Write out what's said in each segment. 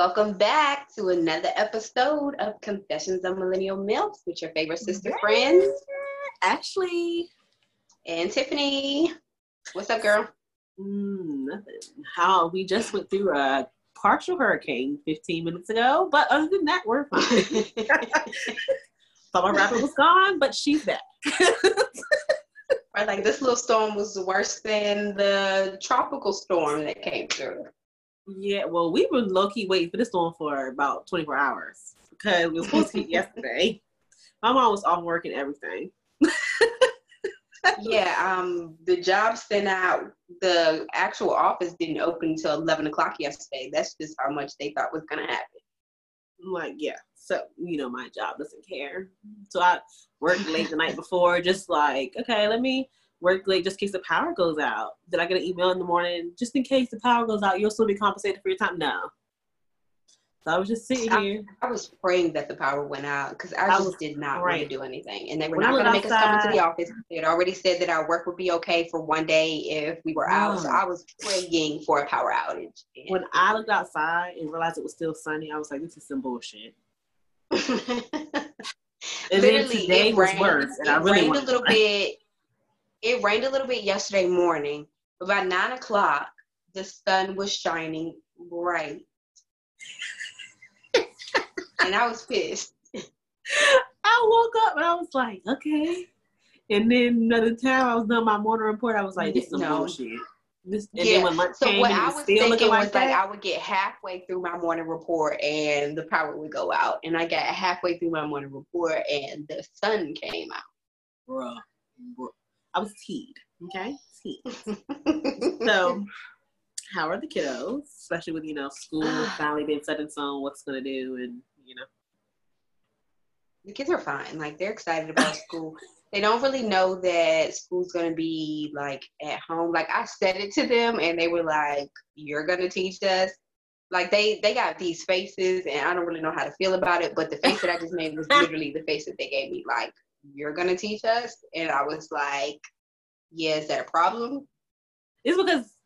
Welcome back to another episode of Confessions of Millennial MILFs with your favorite sister friends, Ashley and Tiffany. What's up, girl? Mm, nothing. How we just went through a partial hurricane 15 minutes ago, but other than that, we're fine. Thought my rapper was gone, but she's back. right, like this little storm was worse than the tropical storm that came through. Yeah, well, we were low key waiting for this one for about 24 hours because it was supposed to yesterday. My mom was off work and everything. yeah, um, the job sent out the actual office didn't open until 11 o'clock yesterday. That's just how much they thought was gonna happen. I'm like, yeah. So you know, my job doesn't care. So I worked late the night before, just like, okay, let me work late just in case the power goes out. Did I get an email in the morning just in case the power goes out? You'll still be compensated for your time. No. So I was just sitting I, here. I was praying that the power went out because I, I, just did not want to do anything, and they were when not going to make outside, us come into the office. They had already said that our work would be okay for one day if we were out. So I was praying for a power outage. When I looked outside and realized it was still sunny, I was like, "This is some bullshit." and then today was rained, worse, and I really rained a little bit. It rained a little bit yesterday morning. but by nine o'clock, the sun was shining bright and I was pissed. I woke up and I was like, okay. And then another time I was done my morning report, I was like, this is some no. bullshit. This, yeah. so what I was thinking was like, like I would get halfway through my morning report and the power would go out, and I got halfway through my morning report and the sun came out. Bruh, bruh. I was teed. Okay, teed. so, how are the kiddos? Especially with you know school ah. finally being set in stone, what's gonna do, and you know? The kids are fine. Like they're excited about school. They don't really know that school's gonna be like at home. Like I said it to them and they were like, You're gonna teach us. Like they they got these faces and I don't really know how to feel about it, but the face that I just made was literally the face that they gave me, like, You're gonna teach us. And I was like, Yeah, is that a problem? It's because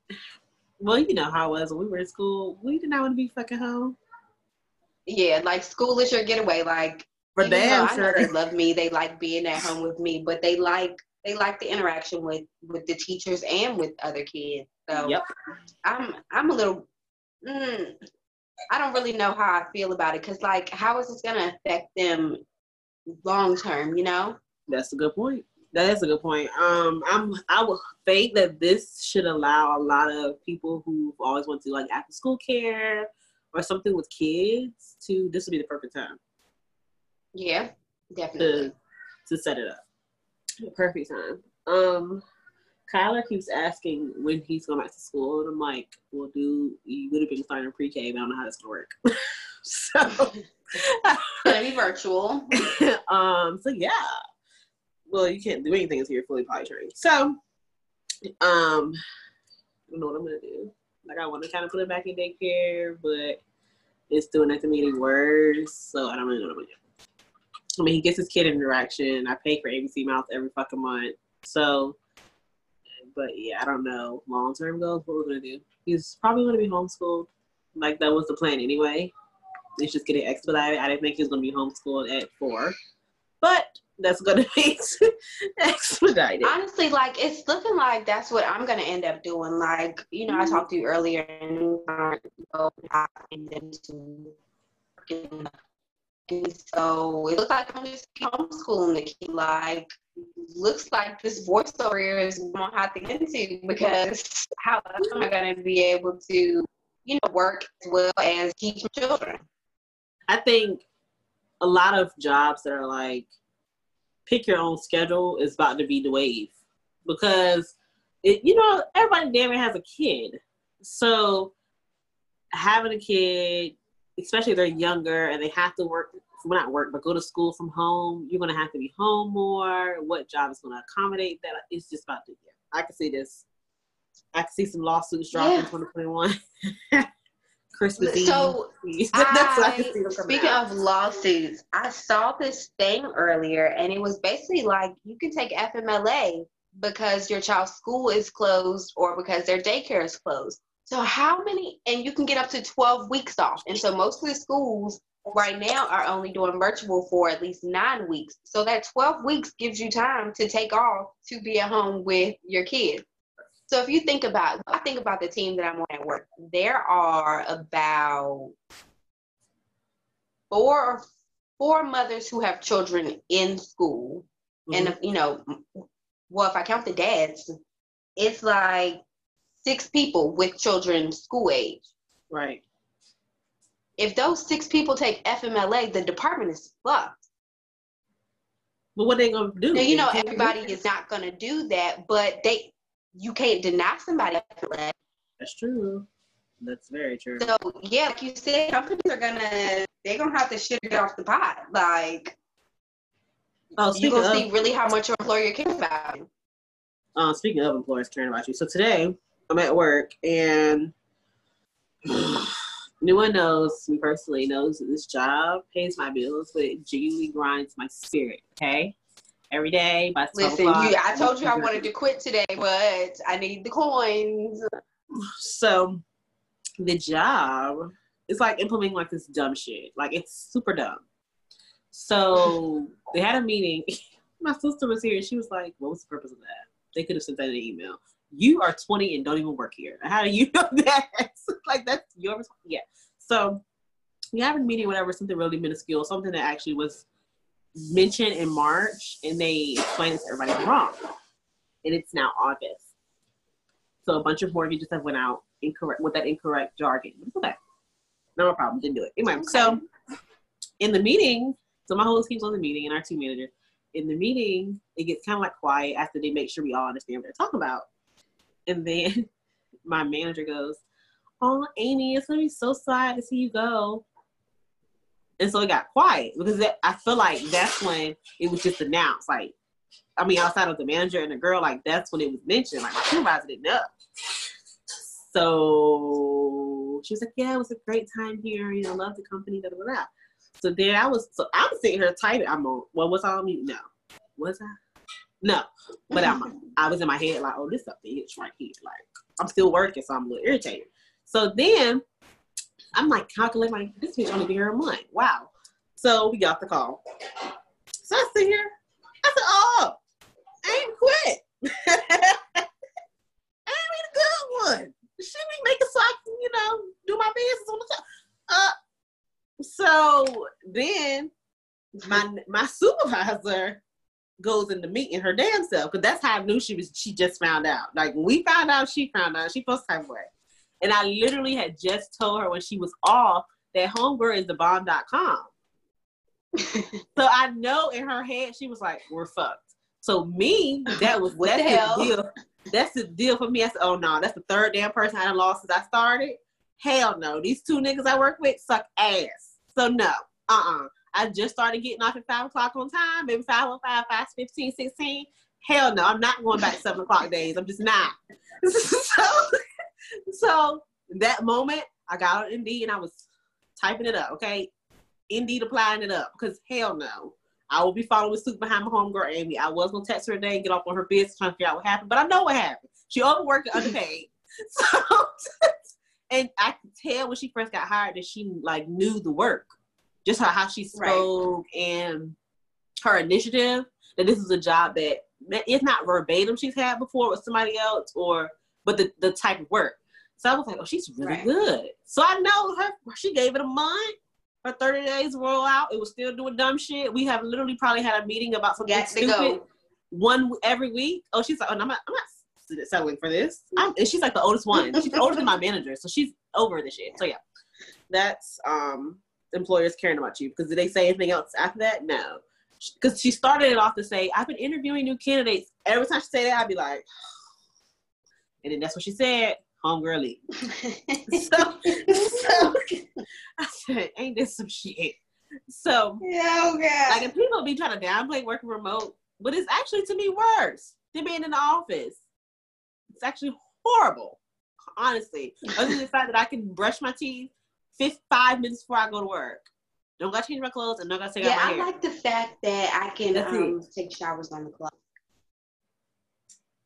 well, you know how it was when we were in school. We did not want to be fucking home. Yeah, like school is your getaway. Like for them, sure. they love me. They like being at home with me, but they like they like the interaction with with the teachers and with other kids. So yep. I'm I'm a little. Mm, I don't really know how I feel about it because like how is this gonna affect them long term? You know. That's a good point. That is a good point. Um, I'm I would think that this should allow a lot of people who've always wanted to like after school care or something with kids to this would be the perfect time. Yeah, definitely. To, to set it up. The perfect time. Um Kyler keeps asking when he's going back to school, and I'm like, well, dude, you would have been starting pre-K, but I don't know how this gonna work. so gonna be virtual. um, so yeah. Well, you can't do anything until you're fully potty trained. So, um, I don't know what I'm gonna do. Like I want to kind of put it back in daycare, but it's doing it to me worse. So I don't really know what I'm gonna do. I mean, he gets his kid interaction. I pay for ABCmouse every fucking month. So, but yeah, I don't know. Long term goals, what we're gonna do? He's probably gonna be homeschooled. Like that was the plan anyway. It's just getting expedited. I didn't think he was gonna be homeschooled at four, but that's gonna be expedited. Honestly, like it's looking like that's what I'm gonna end up doing. Like, you know, I mm-hmm. talked to you earlier and and so it looks like I'm just homeschooling the kid. Like, looks like this voiceover is gonna have to get into because how am I gonna be able to, you know, work as well as teach children? I think a lot of jobs that are like pick your own schedule is about to be the wave. Because it, you know everybody damn it has a kid. So having a kid especially if they're younger and they have to work well, not work but go to school from home you're going to have to be home more. What job is going to accommodate that? It's just about to yeah i can see this. I can see some lawsuits dropping yeah. in 2021 Christmas so Eve. I, speaking out. of lawsuits, I saw this thing earlier, and it was basically like you can take FMLA because your child's school is closed or because their daycare is closed. So how many? And you can get up to twelve weeks off. And so most of the schools right now are only doing virtual for at least nine weeks. So that twelve weeks gives you time to take off to be at home with your kids. So if you think about, I think about the team that I'm on at work. There are about four or four mothers who have children in school, mm-hmm. and you know, well, if I count the dads, it's like six people with children school age. Right. If those six people take FMLA, the department is fucked. But what are they gonna do? Now, you know, everybody is not gonna do that, but they, you can't deny somebody That's true. That's very true. So yeah, like you said, companies are gonna they're gonna have to shit it off the pot. Like, oh, you gonna of, see really how much your employer cares about you. Uh, speaking of employers caring about you, so today I'm at work and no one knows me personally knows that this job pays my bills, but it genuinely grinds my spirit. Okay, every day by listen. You, I told you I wanted to quit today, but I need the coins. So the job is like implementing like this dumb shit. Like it's super dumb. So they had a meeting. My sister was here. She was like, "What was the purpose of that?" They could have sent that in an email. You are 20 and don't even work here. How do you know that? like that's your yeah. So we have a meeting, whatever, something really minuscule, something that actually was mentioned in March, and they explained it to everybody wrong. And it's now August. So a bunch of mortgages have went out incorrect with that incorrect jargon. okay. No problem. Didn't do it. Anyway, so in the meeting, so my whole team's on the meeting and our team manager. In the meeting, it gets kind of like quiet after they make sure we all understand what they're talking about. And then my manager goes, Oh, Amy, it's gonna be so sad to see you go. And so it got quiet because it, I feel like that's when it was just announced. Like, I mean, outside of the manager and the girl, like that's when it was mentioned. Like my supervisor didn't know. So she was like, "Yeah, it was a great time here. You know, love the company." Da, da, da. So then I was, so I'm sitting here typing. I'm on. What was I on mute? No, was I? No, but I'm. I was in my head like, "Oh, this up the itch right here." Like I'm still working, so I'm a little irritated. So then I'm like calculating, like this bitch only be here a month. Wow. So we got the call. So I sit here. I said, "Oh, I ain't quit. I ain't a good one." she be making so I can, you know, do my business on the top. Uh, so then my my supervisor goes in the meeting her damn self because that's how I knew she was. She just found out. Like when we found out, she found out. She first time way. And I literally had just told her when she was off that homegirl is the bomb.com. so I know in her head she was like, "We're fucked." So me, that was what the hell? deal that's the deal for me. I said, oh no, that's the third damn person I lost since I started. Hell no. These two niggas I work with suck ass. So no. Uh-uh. I just started getting off at five o'clock on time, maybe 505, 515, 16. Hell no, I'm not going back seven o'clock days. I'm just not. so, so that moment, I got on Indeed and I was typing it up, okay? Indeed applying it up because hell no. I will be following suit behind my homegirl Amy. I was gonna text her today and get off on her business trying to figure out what happened, but I know what happened. She overworked and underpaid. so, and I could tell when she first got hired that she like knew the work, just how, how she spoke right. and her initiative. That this is a job that it's not verbatim she's had before with somebody else, or but the the type of work. So I was like, oh, she's really right. good. So I know her. She gave it a month Her 30 days roll out. It was still doing dumb shit. We have literally probably had a meeting about something Got stupid one every week. Oh, she's like, oh, no, I'm not, I'm not settling for this. I'm, and she's like the oldest one. She's older than my manager, so she's over this shit. So yeah, that's um employers caring about you. Because did they say anything else after that? No. Because she started it off to say, I've been interviewing new candidates. Every time she say that, I'd be like, and then that's what she said homegirl leave. so, so I said, ain't this some shit? So yeah, okay. like if people be trying to downplay working remote, but it's actually to me worse than being in the office. It's actually horrible, honestly. Other than the fact that I can brush my teeth five minutes before I go to work. Don't gotta change my clothes and don't gotta take yeah, out my I hair. Yeah, I like the fact that I can um, take showers on the clock.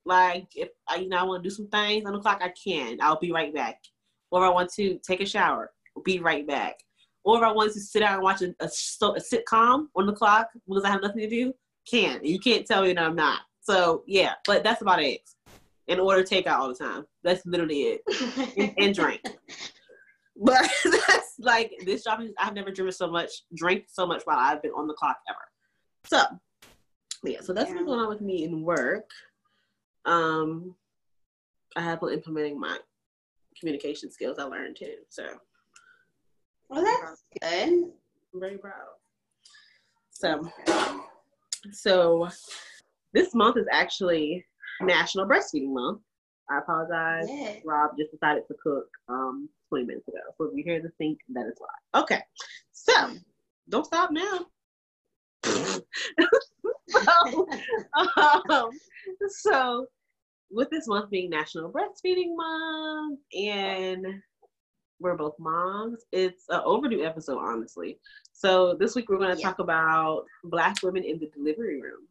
Like if I, you know, I want to do some things on the clock, I can. I'll be right back. Or if I want to take a shower, I'll be right back. Or if I want to sit down and watch a, a, a sitcom on the clock because I have nothing to do, can. You can't tell me that I'm not. So yeah, but that's about it. In order to take out all the time. That's literally it. and, and drink. But that's like this job. Is, I've never driven so much, drank so much while I've been on the clock ever. So yeah, so that's yeah. what's going on with me in work. Um, I have been implementing my communication skills I learned too. So, well, that's good. I'm very proud. So, so this month is actually National Breastfeeding Month. I apologize. Yeah. Rob just decided to cook um 20 minutes ago. So if you hear the sink, that is why. Okay. So don't stop now. so, um, so with this month being National Breastfeeding Month and we're both moms, it's an overdue episode, honestly. So this week we're going to yeah. talk about Black women in the delivery room.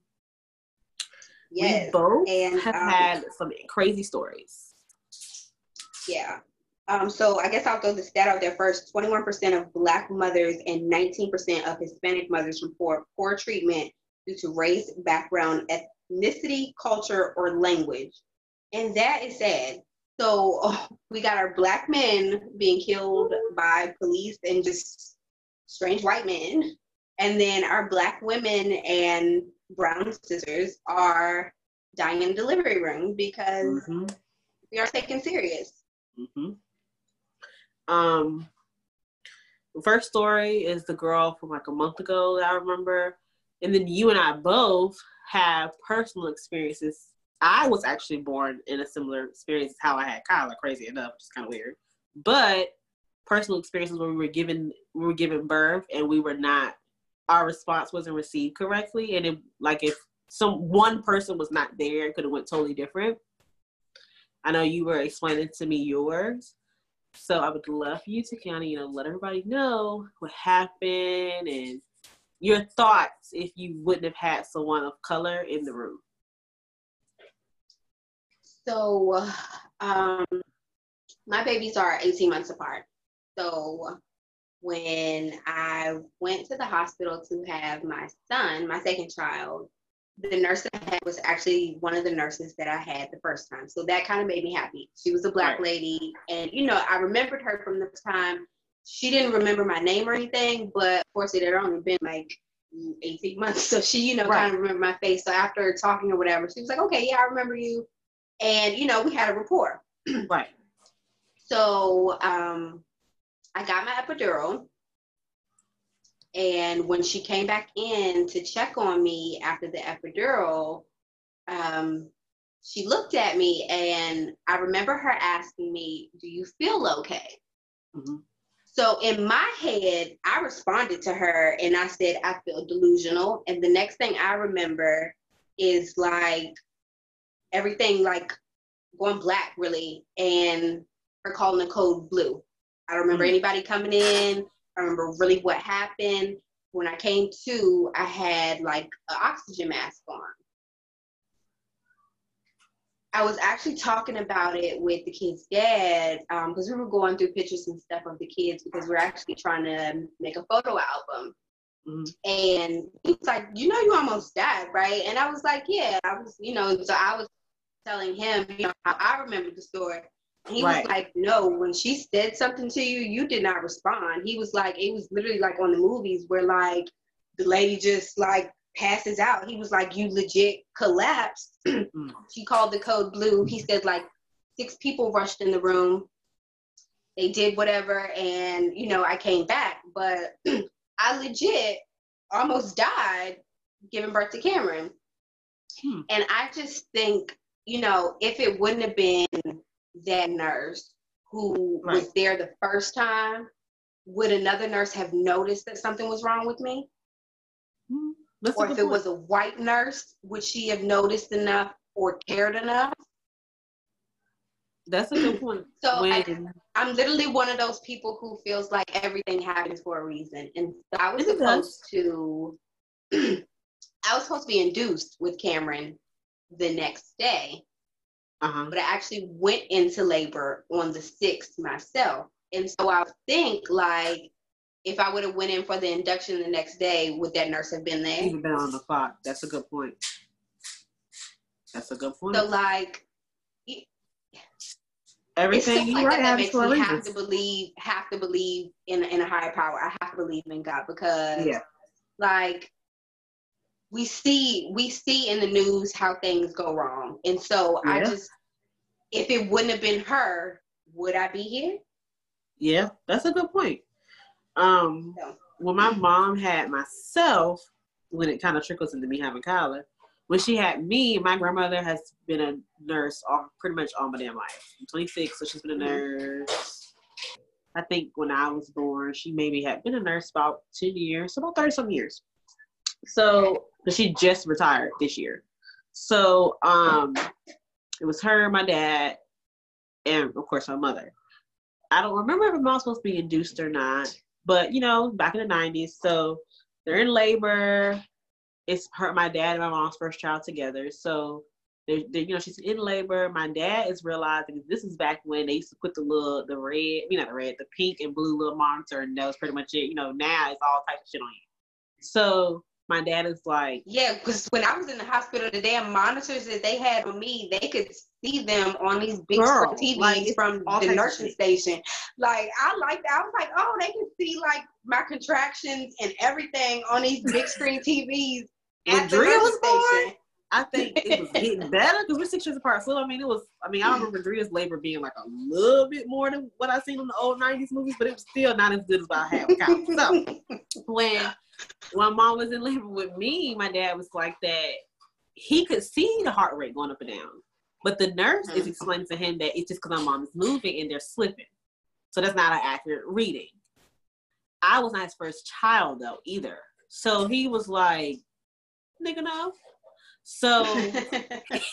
Yes. We both and, have um, had some crazy stories. Yeah. Um, so I guess I'll throw the stat out there first. 21% of Black mothers and 19% of Hispanic mothers report poor treatment due to race, background, ethnicity, culture, or language. And that is sad. So oh, we got our Black men being killed by police and just strange white men. And then our Black women and brown sisters are dying in the delivery room because mm-hmm. we are taken serious. Mm-hmm. Um, first story is the girl from like a month ago that I remember, and then you and I both have personal experiences. I was actually born in a similar experience how I had Kyler, crazy enough, which is kind of weird. But personal experiences where we were given we were given birth and we were not our response wasn't received correctly and it like if some one person was not there it could have went totally different i know you were explaining to me yours so I would love for you to kind of, you know, let everybody know what happened and your thoughts if you wouldn't have had someone of color in the room. So, um, my babies are 18 months apart. So, when I went to the hospital to have my son, my second child, the nurse I had was actually one of the nurses that I had the first time. So that kind of made me happy. She was a black right. lady. And, you know, I remembered her from the time. She didn't remember my name or anything, but of course it had only been like 18 months. So she, you know, right. kind of remembered my face. So after talking or whatever, she was like, okay, yeah, I remember you. And, you know, we had a rapport. right. So um, I got my epidural and when she came back in to check on me after the epidural, um, she looked at me and I remember her asking me, Do you feel okay? Mm-hmm. So in my head, I responded to her and I said, I feel delusional. And the next thing I remember is like everything like going black really and her calling the code blue. I don't remember mm-hmm. anybody coming in. I remember really what happened. When I came to, I had like an oxygen mask on. I was actually talking about it with the kid's dad because um, we were going through pictures and stuff of the kids because we're actually trying to make a photo album. Mm-hmm. And he's like, You know, you almost died, right? And I was like, Yeah, I was, you know, so I was telling him, you know, how I remember the story. He right. was like, no, when she said something to you, you did not respond. He was like, it was literally like on the movies where like the lady just like passes out. He was like, you legit collapsed. Mm. she called the code blue. He said like six people rushed in the room. They did whatever, and you know, I came back, but I legit almost died giving birth to Cameron. Hmm. And I just think, you know, if it wouldn't have been that nurse who right. was there the first time, would another nurse have noticed that something was wrong with me? Mm-hmm. or if it point. was a white nurse, would she have noticed enough or cared enough? That's a good point. so when... I, am literally one of those people who feels like everything happens for a reason. And so I was it supposed does. to I was supposed to be induced with Cameron the next day. Uh-huh. but I actually went into labor on the sixth myself. And so I think like if I would have went in for the induction the next day, would that nurse have been there? Even been on the clock. That's a good point. That's a good point. So like Everything you like right that, that makes me have to believe have to believe in in a higher power. I have to believe in God because Yeah. like we see we see in the news how things go wrong. And so I just if it wouldn't have been her, would I be here? Yeah, that's a good point. Um, when my mom had myself, when it kind of trickles into me having Kyler, when she had me, my grandmother has been a nurse all pretty much all my damn life. I'm 26, so she's been a nurse. I think when I was born, she maybe had been a nurse about 10 years, about 30 some years. So, but she just retired this year. So, um, it was her, my dad, and of course my mother. I don't remember if my mom's supposed to be induced or not, but you know, back in the 90s. So they're in labor. It's her, my dad, and my mom's first child together. So they're, they're, you know, she's in labor. My dad is realizing this is back when they used to put the little, the red, I mean, not the red, the pink and blue little monitor, and that was pretty much it. You know, now it's all types of shit on you. So my dad is like, Yeah, because when I was in the hospital, the damn monitors that they had on me, they could see them on these big Girl, TVs like, from the nursing station. Like I like that. I was like, oh, they can see like my contractions and everything on these big screen TVs at the nursing station. I think it was getting better because we're six years apart. So I mean, it was. I mean, I remember Drea's labor being like a little bit more than what I seen in the old '90s movies, but it was still not as good as what I had with Kyle. So when when mom was in labor with me, my dad was like that. He could see the heart rate going up and down, but the nurse is Mhm. explaining to him that it's just because my mom is moving and they're slipping, so that's not an accurate reading. I was not his first child though either, so he was like, "Nigga, no." So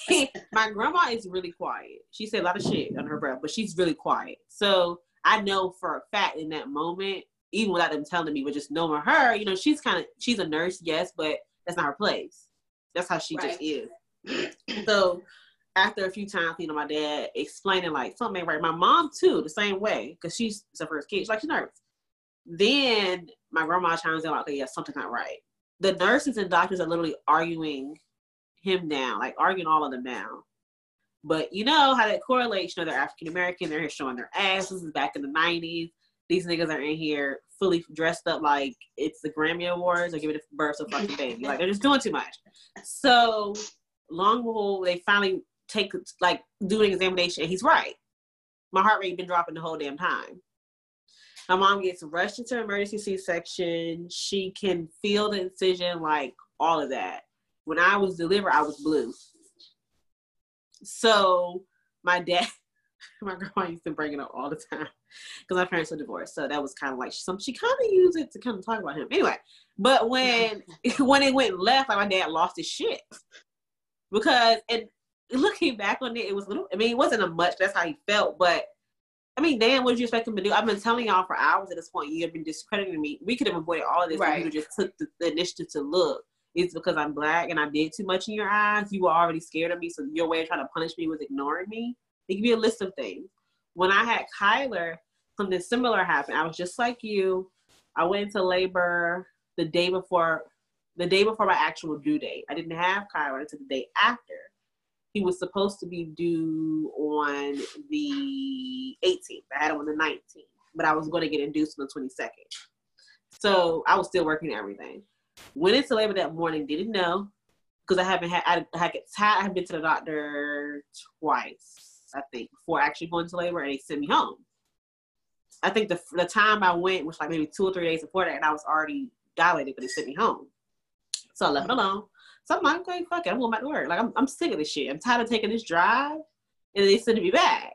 my grandma is really quiet. She said a lot of shit under her breath, but she's really quiet. So I know for a fact in that moment, even without them telling me, but just knowing her, you know, she's kind of she's a nurse, yes, but that's not her place. That's how she just is. So after a few times, you know, my dad explaining like something ain't right. My mom too, the same way, because she's the first kid. She's like she's nervous. Then my grandma chimes in like, okay, yeah, something's not right. The nurses and doctors are literally arguing him down, like arguing all of them down. But you know how that correlates. You know, they're African American. They're showing their asses. This is back in the '90s. These niggas are in here fully dressed up like it's the Grammy Awards or giving birth to a fucking baby. Like they're just doing too much. So long behold, they finally take like do an examination, and he's right. My heart rate been dropping the whole damn time. My mom gets rushed into emergency C-section. She can feel the incision, like all of that. When I was delivered, I was blue. So my dad, my grandma used to bring it up all the time because my parents were divorced. So that was kind of like some. She kind of used it to kind of talk about him. Anyway, but when when it went left, like my dad lost his shit because and looking back on it, it was little. I mean, it wasn't a much. That's how he felt, but. I mean, damn, what did you expect him to do? I've been telling y'all for hours at this point. You have been discrediting me. We could have avoided all of this Right. if you just took the, the initiative to look. It's because I'm black and I did too much in your eyes. You were already scared of me, so your way of trying to punish me was ignoring me. It could be a list of things. When I had Kyler, something similar happened. I was just like you. I went into labor the day before the day before my actual due date. I didn't have Kyler until the day after. He was supposed to be due on the 18th. I had him on the 19th, but I was going to get induced on the 22nd. So I was still working everything. Went into labor that morning, didn't know because I haven't had I, I had I had been to the doctor twice, I think, before actually going to labor, and they sent me home. I think the the time I went was like maybe two or three days before that, and I was already dilated, but they sent me home. So I left alone. So I'm like, okay, fuck it, I'm going back to work. Like I'm, I'm sick of this shit. I'm tired of taking this drive, and they sent me back.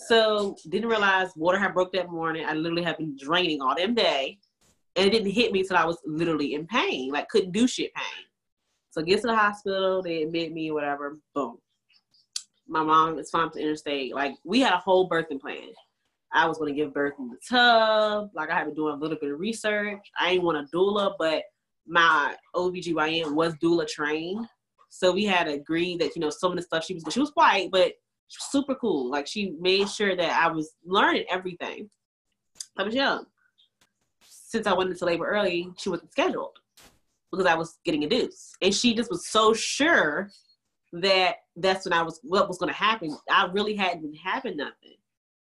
So didn't realize water had broke that morning. I literally had been draining all damn day, and it didn't hit me until I was literally in pain, like couldn't do shit pain. So get to the hospital, they admit me, whatever. Boom. My mom is fine to interstate. Like we had a whole birthing plan. I was to give birth in the tub. Like I had been doing a little bit of research. I didn't want a doula, but my OBGYN was doula trained. So we had agreed that, you know, some of the stuff she was, she was white, but super cool. Like she made sure that I was learning everything. I was young. Since I went into labor early, she wasn't scheduled because I was getting induced, and she just was so sure that that's when I was what was going to happen. I really hadn't been having nothing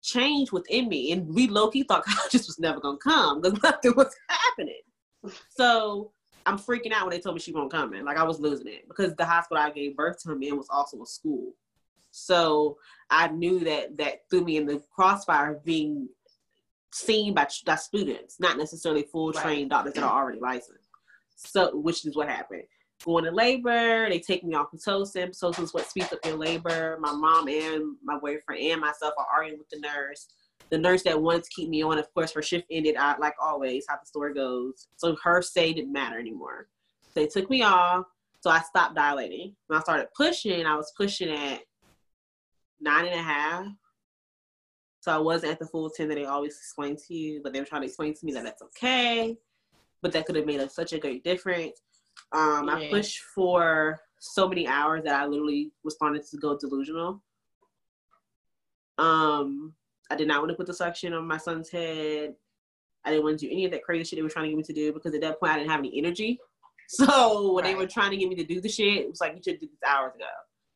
change within me, and we low key thought just was never going to come because nothing was happening. So I'm freaking out when they told me she won't come in. Like I was losing it because the hospital I gave birth to him in was also a school. So I knew that that threw me in the crossfire of being seen by, by students, not necessarily full trained right. doctors that are already licensed. So, which is what happened. Going to labor, they take me off Pitocin. Pitocin is what speeds up your labor. My mom and my boyfriend and myself are arguing with the nurse. The nurse that wanted to keep me on, of course, her shift ended. I, like always, how the story goes. So her say didn't matter anymore. So they took me off. So I stopped dilating. When I started pushing, I was pushing at nine and a half. So I wasn't at the full 10 that they always explain to you, but they were trying to explain to me that that's okay. But that could have made a, such a great difference. Um, yeah. I pushed for so many hours that I literally was starting to go delusional. Um, I did not want to put the suction on my son's head. I didn't want to do any of that crazy shit they were trying to get me to do because at that point I didn't have any energy. So when right. they were trying to get me to do the shit, it was like you should do this hours ago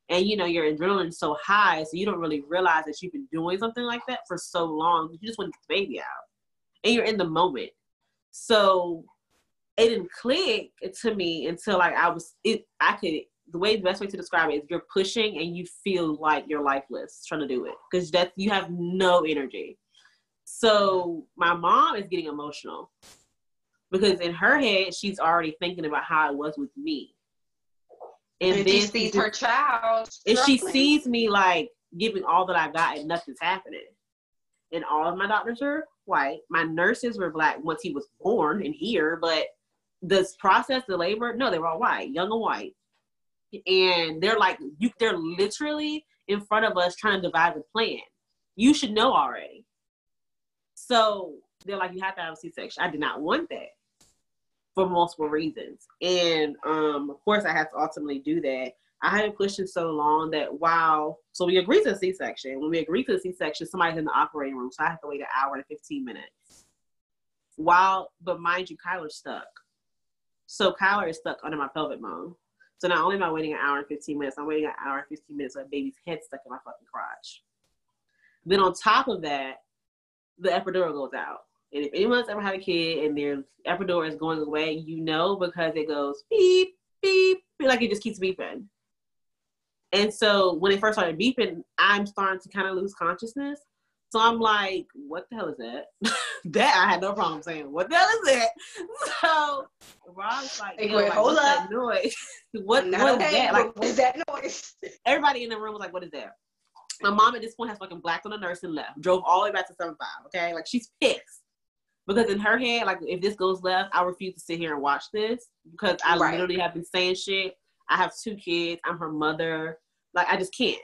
and you know your adrenaline's so high so you don't really realize that you've been doing something like that for so long you just want to get the baby out and you're in the moment. So it didn't click to me until like i was it i could the way the best way to describe it is you're pushing and you feel like you're lifeless trying to do it because that you have no energy. So my mom is getting emotional because in her head she's already thinking about how it was with me and, and then she sees her child. And she sees me like giving all that I got and nothing's happening. And all of my doctors are white. My nurses were black once he was born and here, but this process, the labor, no, they were all white, young and white. And they're like, you, they're literally in front of us trying to devise a plan. You should know already. So they're like, you have to have a C-section. I did not want that for multiple reasons. And um, of course, I had to ultimately do that. I had been pushing so long that wow. So we agreed to the C-section. When we agreed to the C-section, somebody's in the operating room, so I have to wait an hour and 15 minutes. While, but mind you, Kyler's stuck. So Kyler is stuck under my pelvic bone. So not only am I waiting an hour and 15 minutes, I'm waiting an hour and 15 minutes with a baby's head stuck in my fucking crotch. Then on top of that, the epidural goes out. And if anyone's ever had a kid and their epidural is going away, you know because it goes beep, beep, like it just keeps beeping. And so when it first started beeping, I'm starting to kind of lose consciousness. So I'm like, what the hell is that? that I had no problem saying, what the hell is that? So Rob's like, hey, wait, like hold up. noise? what, what is that? Like, what is that noise? Everybody in the room was like, what is that? My mom at this point has fucking blacked on the nurse and left. Drove all the way back to 75, okay? Like she's pissed because in her head, like if this goes left, I refuse to sit here and watch this because I right. literally have been saying shit. I have two kids. I'm her mother. Like I just can't.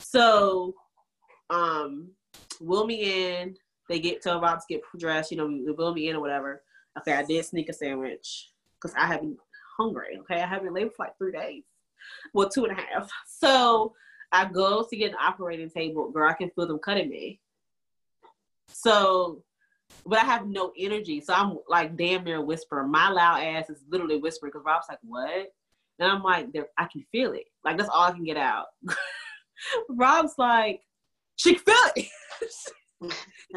So, um, will me in. They get to about to get dressed. You know, will me in or whatever. Okay, I did sneak a sandwich because I have been hungry. Okay, I haven't labor for like three days. Well, two and a half. So I go to get an operating table. Girl, I can feel them cutting me. So but I have no energy. So I'm like damn near whispering. My loud ass is literally whispering because Rob's like, what? And I'm like, I can feel it. Like that's all I can get out. Rob's like, she can feel it.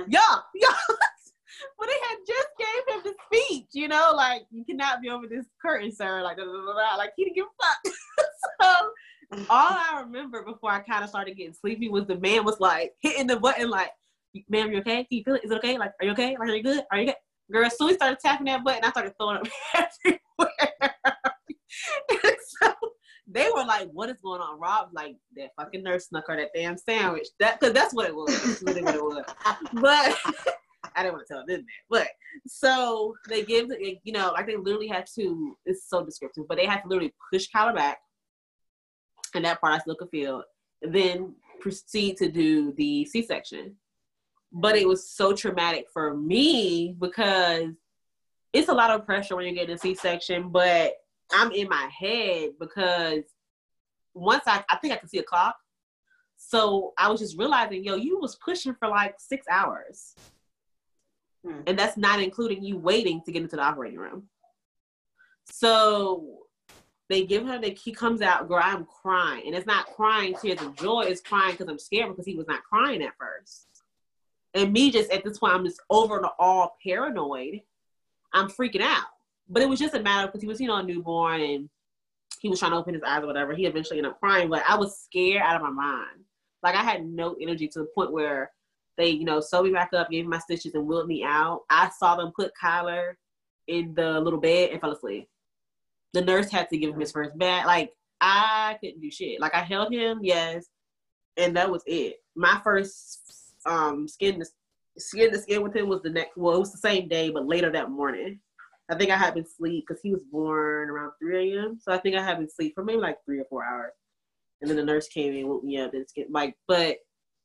yeah, yeah. but they had just gave him the speech, you know, like you cannot be over this curtain, sir. Like, blah, blah, blah, like he didn't give a fuck. so all I remember before I kind of started getting sleepy was the man was like hitting the button, like, ma'am, you okay? Can you feel it? Is it okay? Like, are you okay? Like, are you good? Are you good? Girl, as soon as started tapping that button, I started throwing up everywhere. so they were like, what is going on? Rob, like, that fucking nurse snuck her that damn sandwich. That Because that's what it was. That's what it was. But I didn't want to tell them that. But so they give, you know, like they literally had to, it's so descriptive, but they had to literally push Kyler back. And that part I still could feel. Then proceed to do the C section but it was so traumatic for me because it's a lot of pressure when you're getting a C-section, but I'm in my head because once I, I think I can see a clock. So I was just realizing, yo, you was pushing for like six hours. Hmm. And that's not including you waiting to get into the operating room. So they give her the he comes out, girl, I'm crying. And it's not crying tears of joy, it's crying because I'm scared because he was not crying at first. And me just at this point, I'm just over and all paranoid. I'm freaking out. But it was just a matter because he was, you know, a newborn and he was trying to open his eyes or whatever. He eventually ended up crying, but I was scared out of my mind. Like I had no energy to the point where they, you know, sewed me back up, gave me my stitches, and wheeled me out. I saw them put Kyler in the little bed and fell asleep. The nurse had to give him his first bath. Like I couldn't do shit. Like I held him, yes, and that was it. My first um skin to skin to skin with him was the next. Well, it was the same day, but later that morning. I think I had been sleep because he was born around 3 a.m. So I think I had been sleep for maybe like three or four hours. And then the nurse came in, woke me up, and get like, but,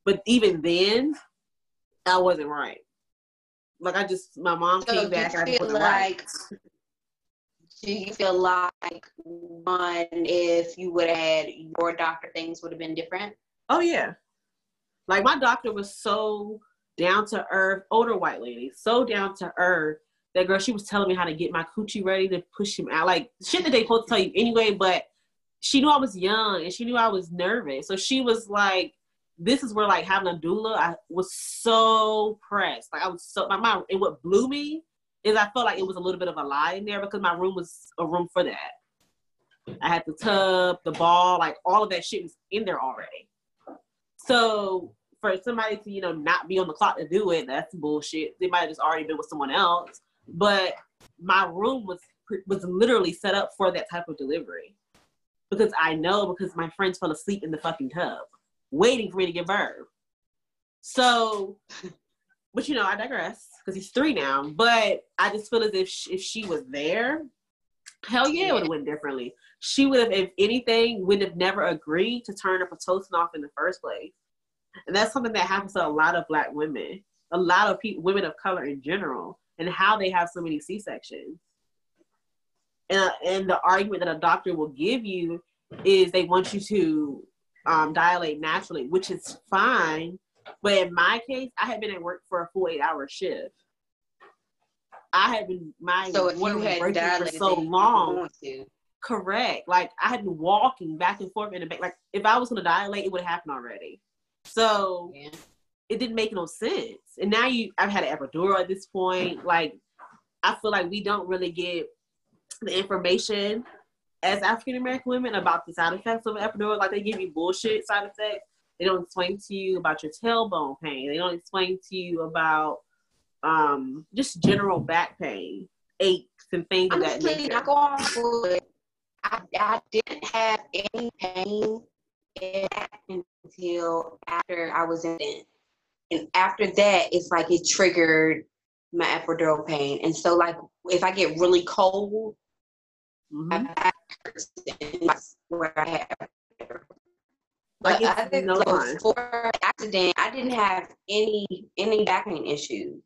but even then, I wasn't right. Like I just, my mom so came back. I feel like, right. do you feel like one, if you would have had your doctor, things would have been different? Oh yeah, like my doctor was so down to earth, older white lady, so down to earth that girl, she was telling me how to get my coochie ready to push him out. Like shit that they supposed to tell you anyway, but she knew I was young and she knew I was nervous. So she was like, this is where like having a doula, I was so pressed. Like I was so my mind and what blew me is I felt like it was a little bit of a lie in there because my room was a room for that. I had the tub, the ball, like all of that shit was in there already. So for somebody to, you know, not be on the clock to do it, that's bullshit. They might have just already been with someone else but my room was was literally set up for that type of delivery because I know because my friends fell asleep in the fucking tub waiting for me to give birth. So, but you know, I digress because he's three now. But I just feel as if she, if she was there, hell yeah, it would have went differently. She would have, if anything, would have never agreed to turn a pitocin off in the first place. And that's something that happens to a lot of black women, a lot of people, women of color in general and how they have so many C sections. And, and the argument that a doctor will give you is they want you to um, dilate naturally, which is fine. But in my case, I had been at work for a full eight hour shift. I had been my so you had for so long. Correct. Like I had been walking back and forth in the back. Like if I was gonna dilate, it would happen already. So yeah it didn't make no sense. And now you, I've had an epidural at this point. Like, I feel like we don't really get the information as African American women about the side effects of an epidural. Like, they give you bullshit side effects. They don't explain to you about your tailbone pain. They don't explain to you about um, just general back pain, aches, and things of that nature. Not going I, I didn't have any pain until after I was in and after that, it's like it triggered my epidural pain. And so, like, if I get really cold, mm-hmm. I where I have. But like other no accident, I didn't have any any back pain issues.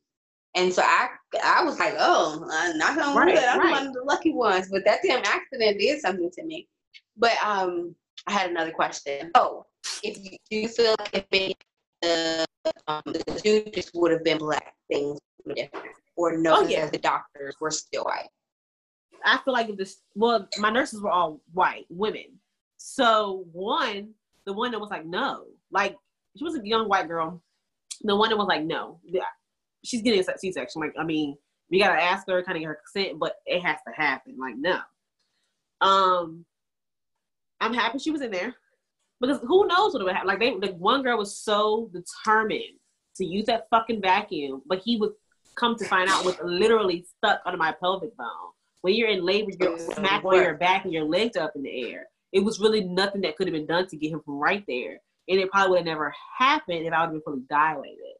And so I I was like, oh, I'm not gonna right, I'm right. one of the lucky ones. But that damn accident did something to me. But um, I had another question. Oh, if you do you feel like if the um, the students would have been black, things would different. Or no, oh, yeah. the doctors were still white. I feel like if this. Well, my nurses were all white women. So one, the one that was like no, like she was a young white girl. The one that was like no, she's getting a C-section. Like I mean, we gotta ask her, kind of get her consent, but it has to happen. Like no. Um, I'm happy she was in there because who knows what would happen? Like they, the one girl was so determined to use that fucking vacuum, but he would come to find out was literally stuck under my pelvic bone. When you're in labor, you're smacked on your back and your legs up in the air. It was really nothing that could have been done to get him from right there, and it probably would have never happened if I would have been fully dilated.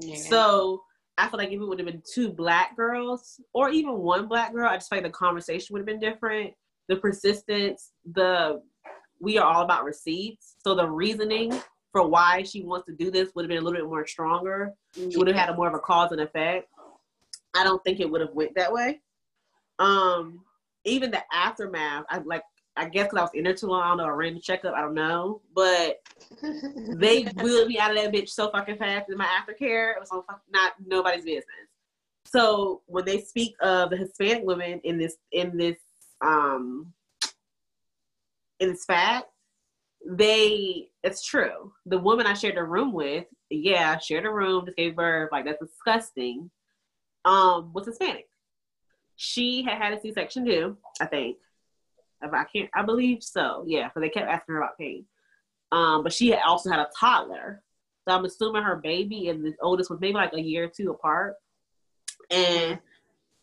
Yeah. So I feel like if it would have been two black girls or even one black girl, I just feel like the conversation would have been different. The persistence, the we are all about receipts. So the reasoning for why she wants to do this would have been a little bit more stronger. She would have had a more of a cause and effect. I don't think it would have went that way. Um, even the aftermath, I like I guess because I was in there too long, I don't know, a random checkup, I don't know. But they wheeled me out of that bitch so fucking fast in my aftercare. It was on not nobody's business. So when they speak of the Hispanic women in this in this um in this fact, they it's true. The woman I shared a room with, yeah, shared a room, just gave birth, like that's disgusting. Um, was Hispanic. She had had a C-section too, I think. If I can't, I believe so. Yeah, because they kept asking her about pain. Um, but she also had a toddler, so I'm assuming her baby and the oldest was maybe like a year or two apart. And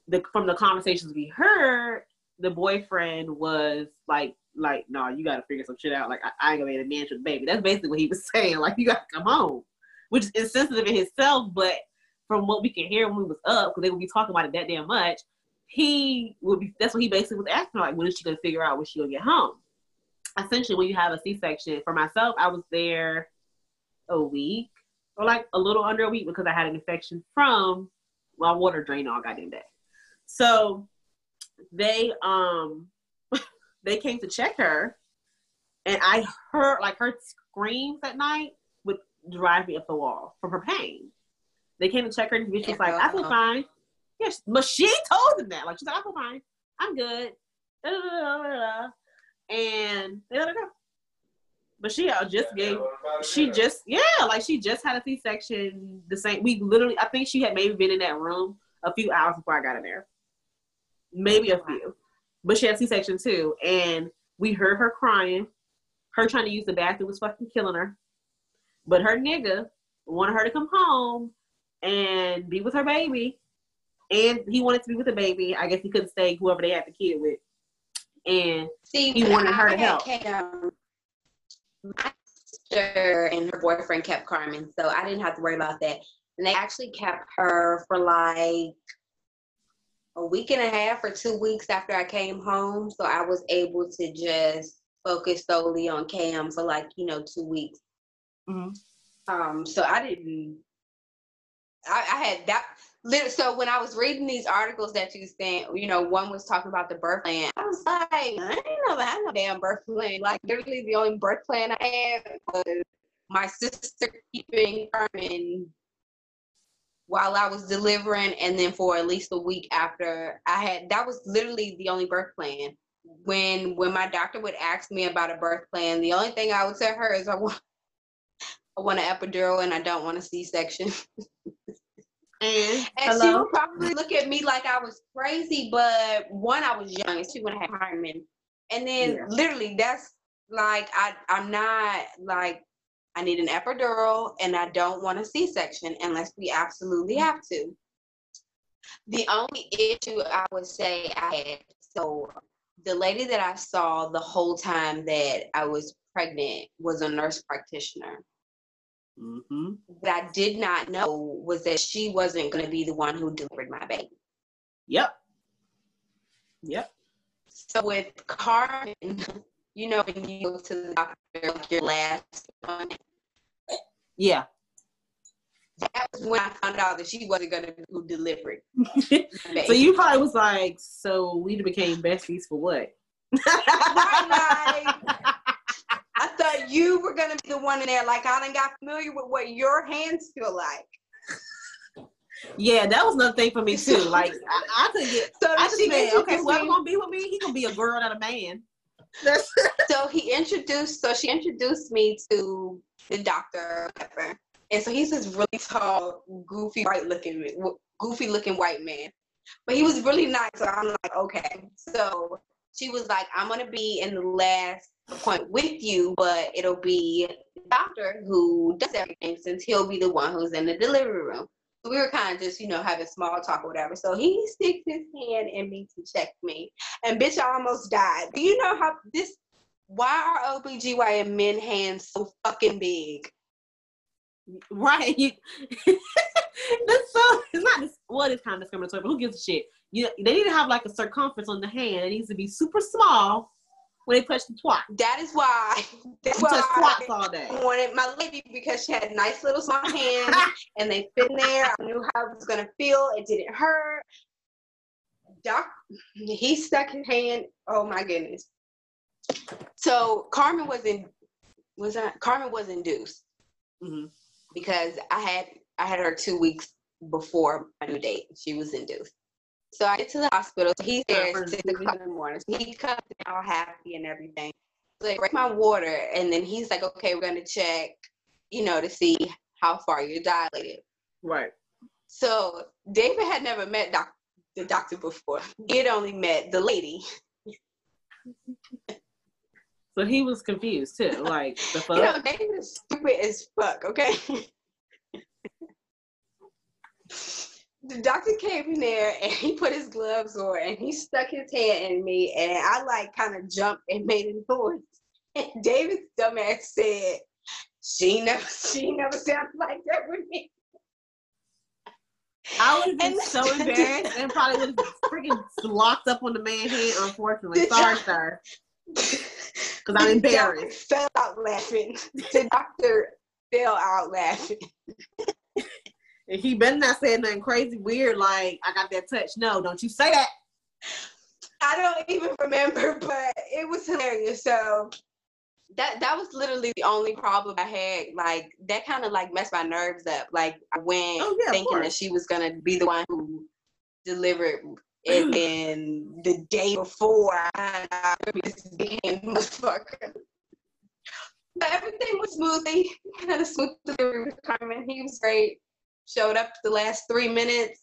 the from the conversations we heard, the boyfriend was like like, no, nah, you gotta figure some shit out. Like, I, I ain't gonna be to manage with the baby. That's basically what he was saying. Like, you gotta come home, which is insensitive in itself. But from what we can hear when we was up, because they would be talking about it that damn much, he would be. That's what he basically was asking. Like, when is she gonna figure out when she gonna get home? Essentially, when you have a C-section, for myself, I was there a week or like a little under a week because I had an infection from my water drain all goddamn day. So they um they came to check her, and I heard like her screams at night would drive me up the wall from her pain. They came to check her, and she was like, "I feel fine." Yes, but she told them that. Like she's like, "I feel fine. I'm good." And they let her go. But she uh, just gave. She just yeah, like she just had a C section. The same. We literally, I think she had maybe been in that room a few hours before I got in there. Maybe a few but she had C-section too, and we heard her crying. Her trying to use the bathroom was fucking killing her. But her nigga wanted her to come home and be with her baby, and he wanted to be with the baby. I guess he couldn't stay whoever they had the kid with, and See, he wanted her to help. my sister and her boyfriend kept Carmen, so I didn't have to worry about that. And they actually kept her for like a week and a half or two weeks after I came home. So I was able to just focus solely on Cam for like, you know, two weeks. Mm-hmm. Um, so I didn't, I, I had that. So when I was reading these articles that you sent, you know, one was talking about the birth plan. I was like, I ain't never had no damn birth plan. Like literally the only birth plan I had was my sister keeping Carmen while I was delivering, and then for at least a week after I had that was literally the only birth plan. When when my doctor would ask me about a birth plan, the only thing I would tell her is I want I want an epidural and I don't want a C section. and, and she would probably look at me like I was crazy, but one, I was young and two, when I had Hyman. And then yeah. literally that's like I I'm not like I need an epidural and I don't want a C section unless we absolutely mm-hmm. have to. The only issue I would say I had so the lady that I saw the whole time that I was pregnant was a nurse practitioner. Mm-hmm. What I did not know was that she wasn't going to be the one who delivered my baby. Yep. Yep. So with Carmen, you know, when you go to the doctor, like your last one. Yeah. That was when I found out that she wasn't gonna do delivery. so you probably was like, so we became besties for what? I thought you were gonna be the one in there. Like I didn't got familiar with what your hands feel like. Yeah, that was another thing for me too. Like I, I could get. So I just said, okay, whoever gonna be with me, he gonna be a girl, not a man. so he introduced, so she introduced me to the doctor, whatever. And so he's this really tall, goofy, white looking, goofy looking white man. But he was really nice. So I'm like, okay. So she was like, I'm gonna be in the last appointment with you, but it'll be doctor who does everything since he'll be the one who's in the delivery room. So we were kind of just, you know, having small talk or whatever. So he sticks his hand in me to check me. And bitch, I almost died. Do you know how this why are OBGYN men hands so fucking big? Right. That's so it's not well, it's kind of discriminatory, but who gives a shit? You they need to have like a circumference on the hand. It needs to be super small when they touch the twat. That is why. That's why twats all day. I wanted my lady because she had nice little small hands and they fit in there. I knew how it was gonna feel. It didn't hurt. Doc, he stuck his hand. Oh my goodness. So Carmen was in was that Carmen was induced hmm because I had I had her two weeks before my due date. She was induced. So I get to the hospital. So he's there at six o'clock in the morning. So he comes in all happy and everything. So they break my water, and then he's like, "Okay, we're gonna check, you know, to see how far you're dilated." Right. So David had never met doc- the doctor before. He had only met the lady. So he was confused too. Like the fuck. You know, David is stupid as fuck. Okay. the doctor came in there and he put his gloves on and he stuck his hand in me and I like kind of jumped and made a noise. And David's dumbass said, "She never, she never sounded like that with me." I would have been so embarrassed and probably would have freaking locked up on the man's head, unfortunately. Sorry, sir. Because I'm embarrassed. Fell out laughing. The doctor fell out laughing. And he better not say nothing crazy weird like I got that touch. No, don't you say that. I don't even remember, but it was hilarious. So that that was literally the only problem I had. Like that kind of like messed my nerves up. Like I went Oh, yeah, thinking that she was gonna be the one who delivered, and then the day before I out this damn motherfucker. But everything was smoothly, kind of smooth delivery with Carmen. He was great. Showed up the last three minutes,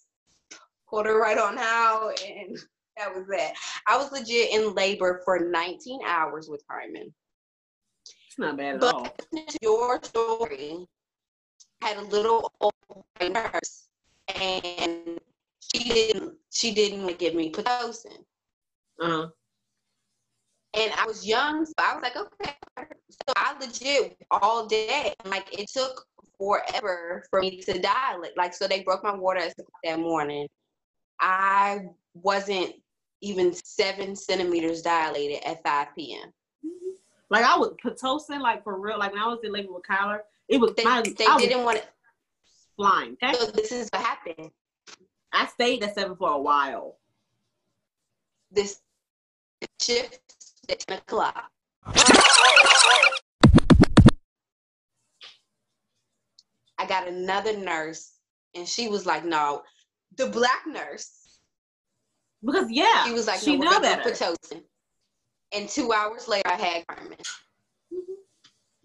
pulled her right on out, and that was that. I was legit in labor for 19 hours with Carmen. It's not bad at all. But to your story, had a little old nurse, and she didn't she didn't give me pitocin, Uh-huh. and I was young, so I was like, okay. So I legit all day, like it took forever for me to dilate. Like so, they broke my water at that morning. I wasn't even seven centimeters dilated at 5 p.m. Like I was Pitocin, like for real. Like when I was in labor with Kyler, it was They, my, they I didn't want to. flying. Okay, So this is what happened. I stayed at seven for a while. This shift at 10 o'clock. I got another nurse, and she was like, "No, the black nurse." Because yeah, She was like, she "No, know better. Pitocin." And two hours later, I had Carmen. Mm-hmm.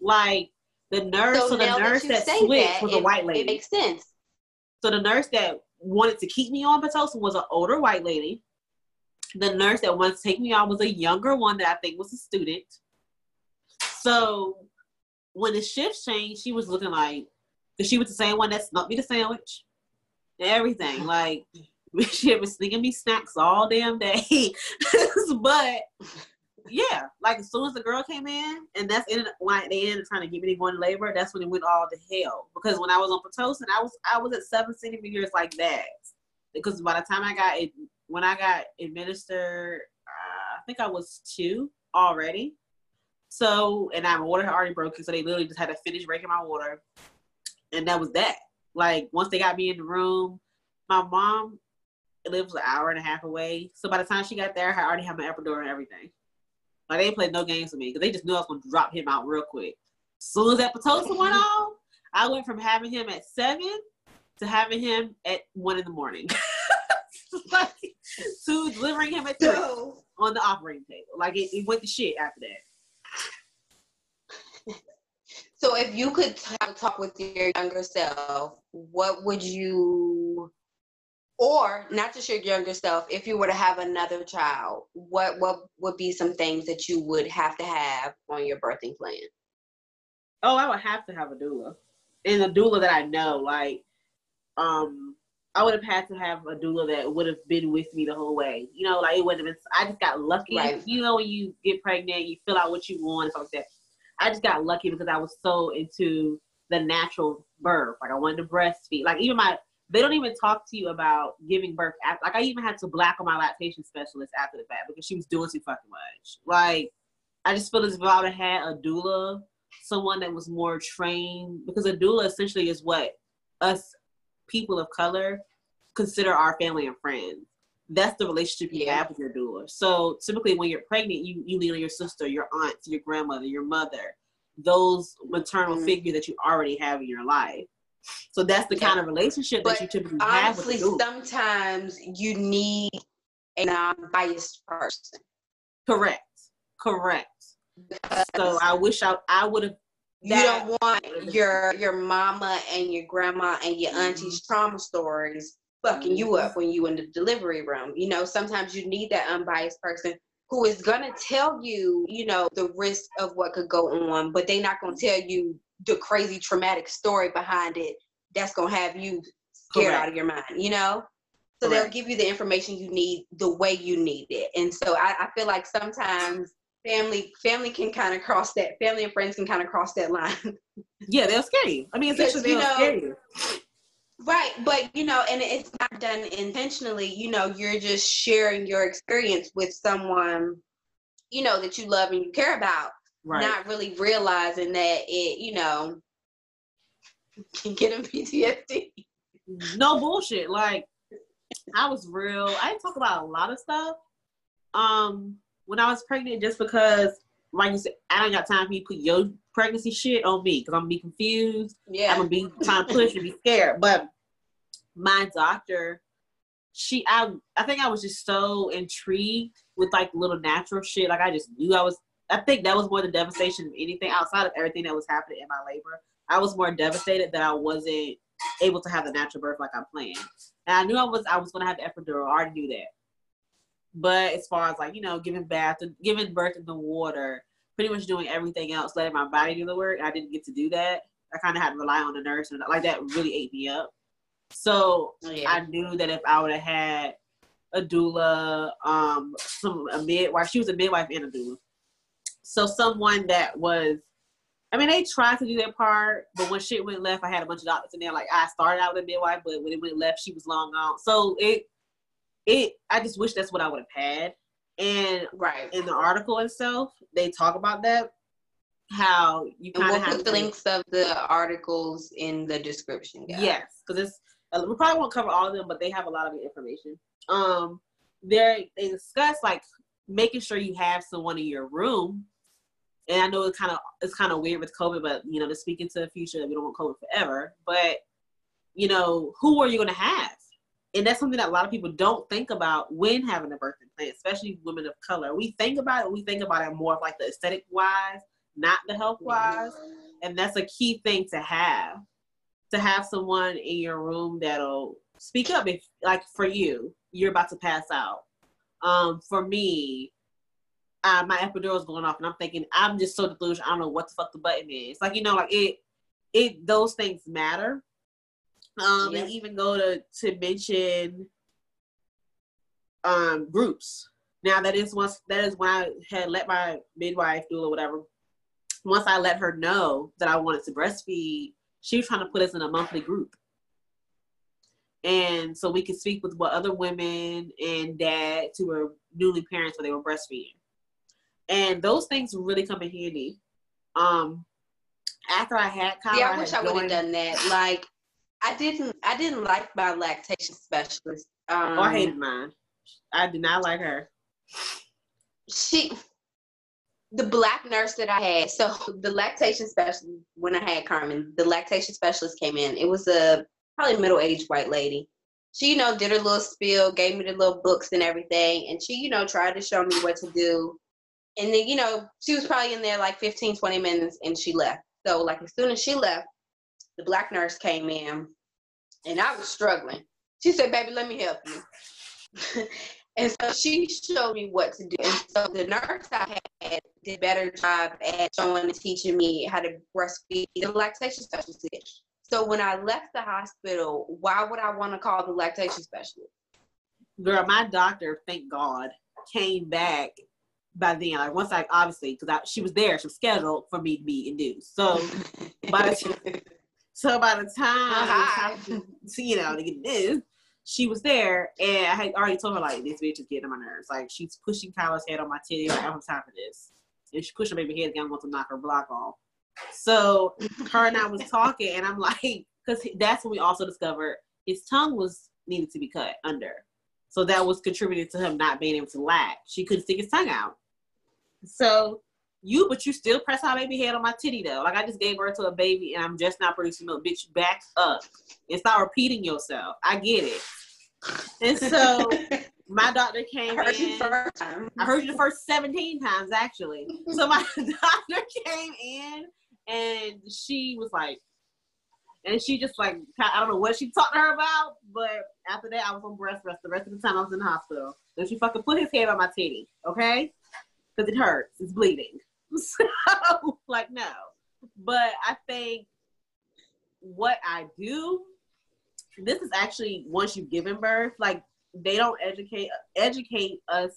Like the nurse, so, the nurse that, say switched that, was a it- white It lady. makes sense. So the nurse that wanted to keep me on Pitocin was an older white lady. The nurse that wanted to take me on was a younger one that I think was a student. So when the shift changed, she was looking like, because she was the same one that snuck me the sandwich everything. Like she had been sneaking me snacks all damn day. but yeah, like as soon as the girl came in, and that's in when they ended up trying to get me to go in labor, that's when it went all to hell. Because when I was on Pitocin, I was I was at seven centimeters like that. Because by the time I got it, when I got administered, uh, I think I was two already. So, and my water had already broken, so they literally just had to finish breaking my water, and that was that. Like once they got me in the room, my mom lives an hour and a half away. So by the time she got there, I already had my epidural and everything. Like they didn't play no games with me because they just knew I was gonna drop him out real quick. As soon as that Pitocin went off, I went from having him at seven to having him at one in the morning. like, to delivering him at three So, on the operating table. Like it, it went to shit after that. So if you could have a talk with your younger self, what would you, or not just your younger self, if you were to have another child, what what would be some things that you would have to have on your birthing plan? Oh, I would have to have a doula. And a doula that I know, like, um, I would have had to have a doula that would have been with me the whole way. You know, like it wouldn't have been. I just got lucky. Right. You know, when you get pregnant, you fill out what you want and stuff like that. I just got lucky because I was so into the natural birth. Like I wanted to breastfeed. Like even my, they don't even talk to you about giving birth. After, like I even had to black on my lactation specialist after the fact because she was doing too fucking much. Like I just feel as if I would have had a doula someone that was more trained because a doula essentially is what us people of color consider our family and friends. That's the relationship you Yeah. have with your doula. So typically, when you're pregnant, you you lean on your sister, your aunt, your grandmother, your mother, those maternal Mhm. figure that you already have in your life. So that's the Yeah. kind of relationship But that you typically have with Honestly, sometimes you need a non-biased person. Correct. Correct. because So I wish I I would have. you don't want your your mama and your grandma and your auntie's trauma stories fucking you up when you in the delivery room. You know, sometimes you need that unbiased person who is gonna tell you, you know, the risk of what could go on, but they're not gonna tell you the crazy traumatic story behind it that's gonna have you scared Correct. out of your mind, you know? So they'll give you the information you need the way you need it. And so I, I feel like sometimes family family can kind of cross that family and friends can kind of cross that line. Yeah, they'll scare you. I mean, Because, essentially, you know, scare you. Right, but you know, and it's not done intentionally. You know, you're just sharing your experience with someone, you know, that you love and you care about, Right. not really realizing that it, you know, can get them PTSD. no bullshit. Like I was real. I didn't talk about a lot of stuff. Um, when I was pregnant, just because, like you said, I don't got time for you to put your pregnancy shit on me because I'm gonna be confused. Yeah, I'm gonna be trying to push and be scared. But my doctor, she, I, I think I was just so intrigued with like little natural shit. Like I just knew I was. I think that was more the devastation of anything outside of everything that was happening in my labor. I was more devastated that I wasn't able to have the natural birth like I planned. And I knew I was I was gonna have the epidural. I already knew that. But as far as like you know, giving bath, giving birth in the water, pretty much doing everything else, letting my body do the work, I didn't get to do that. I kind of had to rely on the nurse, and like that really ate me up. So yeah, I knew that if I would have had a doula, um, some a midwife, she was a midwife and a doula. So someone that was, I mean, they tried to do their part, but when shit went left, I had a bunch of doctors in there. Like I started out with a midwife, but when it went left, she was long gone. So it, it, I just wish that's what I would have had. And right. in the article itself, they talk about that, how you kind we'll of have put the links of the articles in the description. guys. Yes, because it's we probably won't cover all of them, but they have a lot of information. Um, they they discuss like making sure you have someone in your room. And I know it's kind of it's kind of weird with COVID, but you know, to speak into the future, we don't want COVID forever. But you know, who are you going to have? And that's something that a lot of people don't think about when having a birthing plan, especially women of color. We think about it, we think about it more of like the aesthetic wise, not the health wise and that's a key thing to have to have someone in your room that'll speak up if like for you you're about to pass out. Um for me uh, my epidural is going off and i'm thinking i'm just so delusional i don't know what the fuck the button is. Like you know like it it those things matter. Um Yep. and even go to to mention um groups. Now that is once that is when i had let my midwife do or whatever. Once I let her know that I wanted to breastfeed, she was trying to put us in a monthly group. And so we could speak with what other women and dads who were newly parents when they were breastfeeding. And those things really come in handy. Um, after I had Kyler, Yeah, I wish I would have done that. Like, I didn't. I didn't like my lactation specialist. Um, I hated mine. I did not like her. she the black nurse that I had, so the lactation specialist when I had Carmen, the lactation specialist came in. It was a probably middle aged white lady. She, you know, did her little spiel, gave me the little books and everything, and she, you know, tried to show me what to do. And then, you know, she was probably in there like 15, 20 minutes and she left. So like as soon as she left, the black nurse came in and I was struggling. She said, Baby, let me help you. And so she showed me what to do. And so the nurse I had did a better job at showing and teaching me how to breastfeed the lactation specialist. So when I left the hospital, why would I want to call the lactation specialist? Girl, my doctor, thank God, came back by then. Like once I obviously because she was there, she was scheduled for me to be induced. So by the So by the time Uh-huh. to, you know, to get this, she was there, and I had already told her like this bitch is getting on my nerves. Like she's pushing Kyler's head on my titty. Like I don't have time for this. And she pushed her baby head again, wants to knock her block off. So her and I was talking, and I'm like, because that's when we also discovered his tongue was needed to be cut under. So that was contributing to him not being able to latch. She couldn't stick his tongue out. So you, but you still press my baby head on my titty though. Like I just gave birth to a baby and I'm just not producing milk. Bitch, back up and stop repeating yourself. I get it. And so my doctor came I heard in. You first time. I heard you the first 17 times actually. so my doctor came in and she was like, and she just like I don't know what she talked to her about, but after that I was on breast rest. The rest of the time I was in the hospital. Then she fucking put his head on my titty, okay? Because it hurts, it's bleeding. So like no, but I think what I do. This is actually once you've given birth, like they don't educate educate us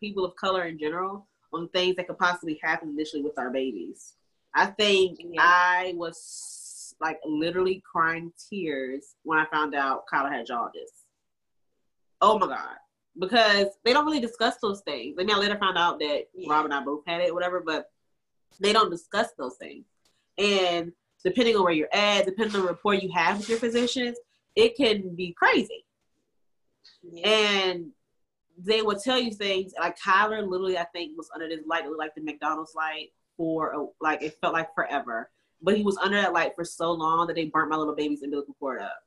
people of color in general on things that could possibly happen initially with our babies. I think yeah. I was like literally crying tears when I found out Kyler had jaundice. Oh my god. Because they don't really discuss those things. I mean, I later found out that yeah. Rob and I both had it, whatever, but they don't discuss those things. And depending on where you're at, depending on the rapport you have with your physicians, it can be crazy. Yeah. And they will tell you things like Kyler literally, I think, was under this light, like the McDonald's light for a, like it felt like forever. But he was under that light for so long that they burnt my little baby's umbilical cord up.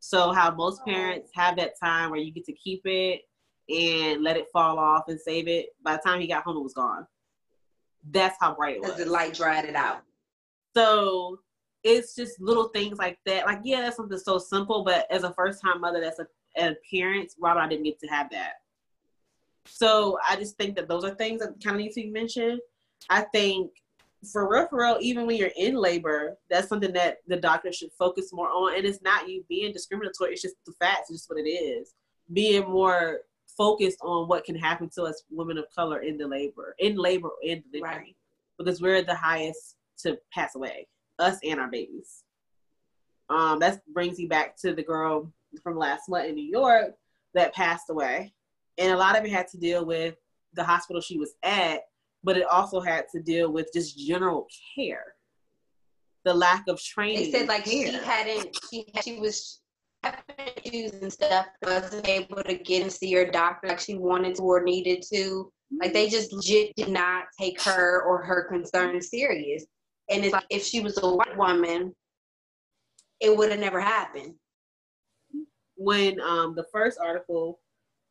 So how most oh. parents have that time where you get to keep it and let it fall off and save it. By the time he got home, it was gone. That's how bright it was. the light dried it out. So it's just little things like that. Like, yeah, that's something so simple, but as a first time mother, that's a, a parent, Robert, I didn't get to have that. So I just think that those are things that kind of need to be mentioned. I think for real, for real, even when you're in labor, that's something that the doctor should focus more on. And it's not you being discriminatory, it's just the facts, it's just what it is. Being more focused on what can happen to us women of color in the labor, in labor and delivery. Right. Because we're the highest to pass away, us and our babies. Um, that brings you back to the girl from last month in New York that passed away. And a lot of it had to deal with the hospital she was at, but it also had to deal with just general care. The lack of training. They said like care. she hadn't she she was issues and stuff, wasn't able to get and see her doctor like she wanted to or needed to. Like they just legit did not take her or her concerns serious. And it's like if she was a white woman, it would have never happened. When um the first article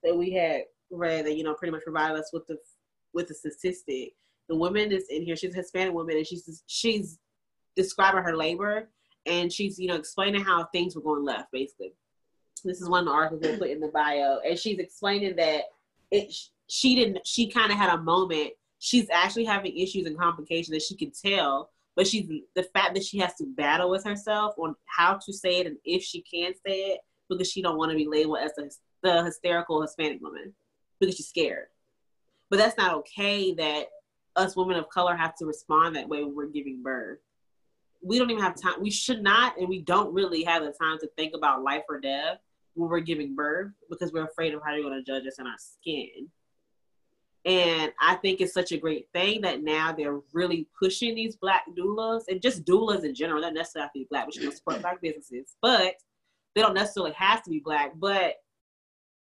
that we had read that you know pretty much provided us with the with the statistic, the woman is in here. She's a Hispanic woman, and she's she's describing her labor and she's you know explaining how things were going left basically. This is one of the articles they put in the bio and she's explaining that it she didn't she kind of had a moment. She's actually having issues and complications that she can tell but she's the fact that she has to battle with herself on how to say it and if she can say it because she don't want to be labeled as the hysterical hispanic woman because she's scared. But that's not okay that us women of color have to respond that way when we're giving birth we don't even have time. We should not, and we don't really have the time to think about life or death when we're giving birth because we're afraid of how they're going to judge us in our skin. And I think it's such a great thing that now they're really pushing these black doulas and just doulas in general. Not necessarily have to be black, which know, support black businesses. But they don't necessarily have to be black. But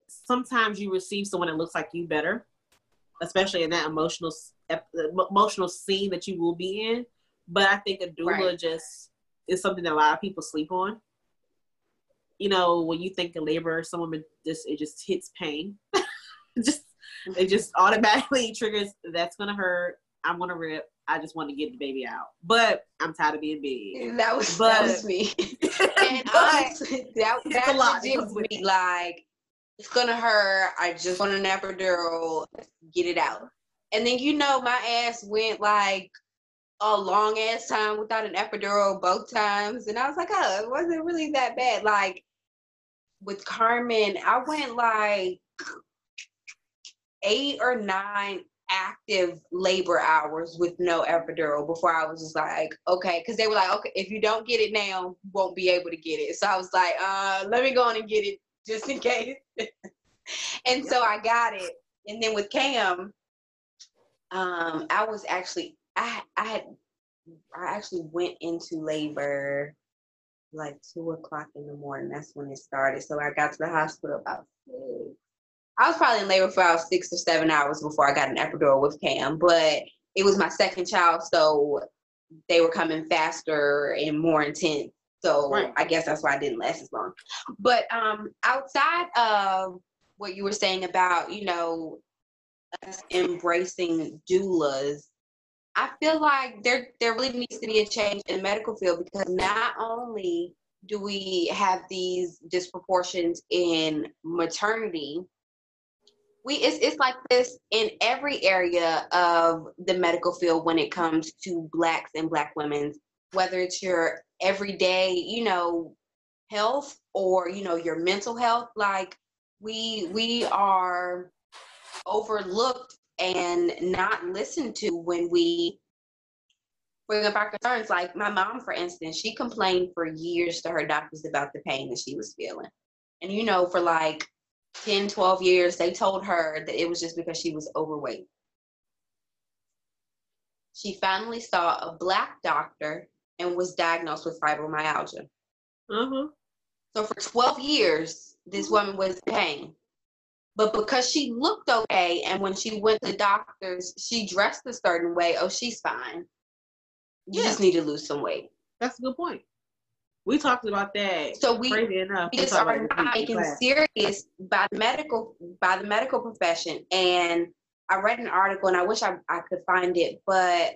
sometimes you receive someone that looks like you better, especially in that emotional emotional scene that you will be in. But I think a doula right. just is something that a lot of people sleep on. You know, when you think of labor, some women just it just hits pain. just it just automatically triggers that's gonna hurt. I'm gonna rip. I just want to get the baby out. But I'm tired of being big. That was but, that was me. and I that that lot. was me. Like it's gonna hurt. I just want an epidural. Get it out. And then you know my ass went like a long ass time without an epidural both times. And I was like, oh, it wasn't really that bad. Like with Carmen, I went like eight or nine active labor hours with no epidural before I was just like, okay, because they were like, okay, if you don't get it now, won't be able to get it. So I was like, uh, let me go on and get it just in case. and so I got it. And then with Cam, um, I was actually I I had I actually went into labor like two o'clock in the morning. That's when it started. So I got to the hospital about six. I was probably in labor for about six or seven hours before I got an epidural with Cam, but it was my second child, so they were coming faster and more intense. So right. I guess that's why I didn't last as long. But um, outside of what you were saying about, you know, us embracing doulas, I feel like there there really needs to be a change in the medical field because not only do we have these disproportions in maternity, we it's, it's like this in every area of the medical field when it comes to blacks and black women's whether it's your everyday you know health or you know your mental health. Like we we are overlooked and not listened to when we bring up our concerns like my mom for instance she complained for years to her doctors about the pain that she was feeling and you know for like 10, 12 years, they told her that it was just because she was overweight. She finally saw a black doctor and was diagnosed with fibromyalgia. Mm-hmm. So for 12 years, this woman was in pain. But because she looked okay, and when she went to doctors, she dressed a certain way, oh, she's fine. You yeah. just need to lose some weight. That's a good point. We talked about that. So we, crazy enough, we just are not taken serious by the medical by the medical profession. And I read an article, and I wish I, I could find it, but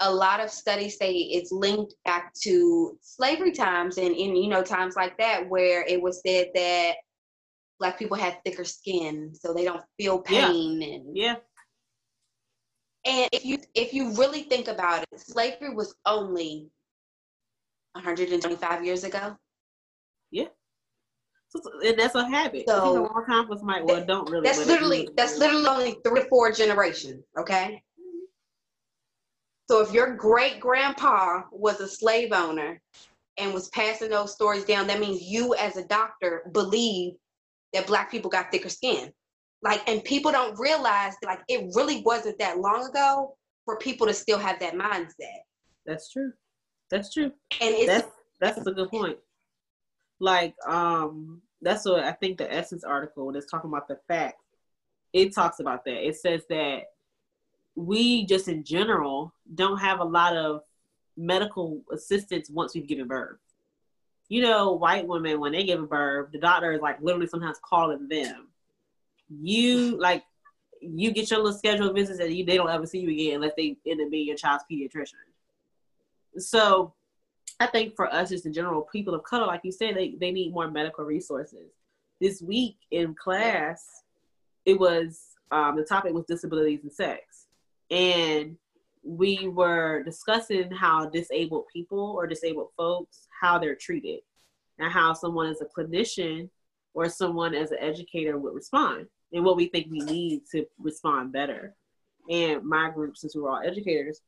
a lot of studies say it's linked back to slavery times and in you know times like that where it was said that black people had thicker skin so they don't feel pain yeah. and yeah and if you if you really think about it slavery was only 125 years ago. Yeah. So, and that's a habit. So, a long time for somebody, well, don't really. That's literally that's literally only three or four generations. Okay. So if your great grandpa was a slave owner and was passing those stories down, that means you as a doctor believe that black people got thicker skin. Like, and people don't realize like it really wasn't that long ago for people to still have that mindset. That's true. That's true. And it's that's that's a good point. Like, um, that's what I think the Essence article when it's talking about the fact, it talks about that. It says that we just in general don't have a lot of medical assistance once we've given birth. You know, white women when they give a birth, the doctor is like literally sometimes calling them. You like you get your little scheduled visits and you, they don't ever see you again unless they end up being your child's pediatrician. So I think for us, just in general, people of color, like you said, they, they need more medical resources. This week in class, it was um, the topic was disabilities and sex. And we were discussing how disabled people or disabled folks, how they're treated, and how someone as a clinician or someone as an educator would respond, and what we think we need to respond better. And my group, since we're all educators,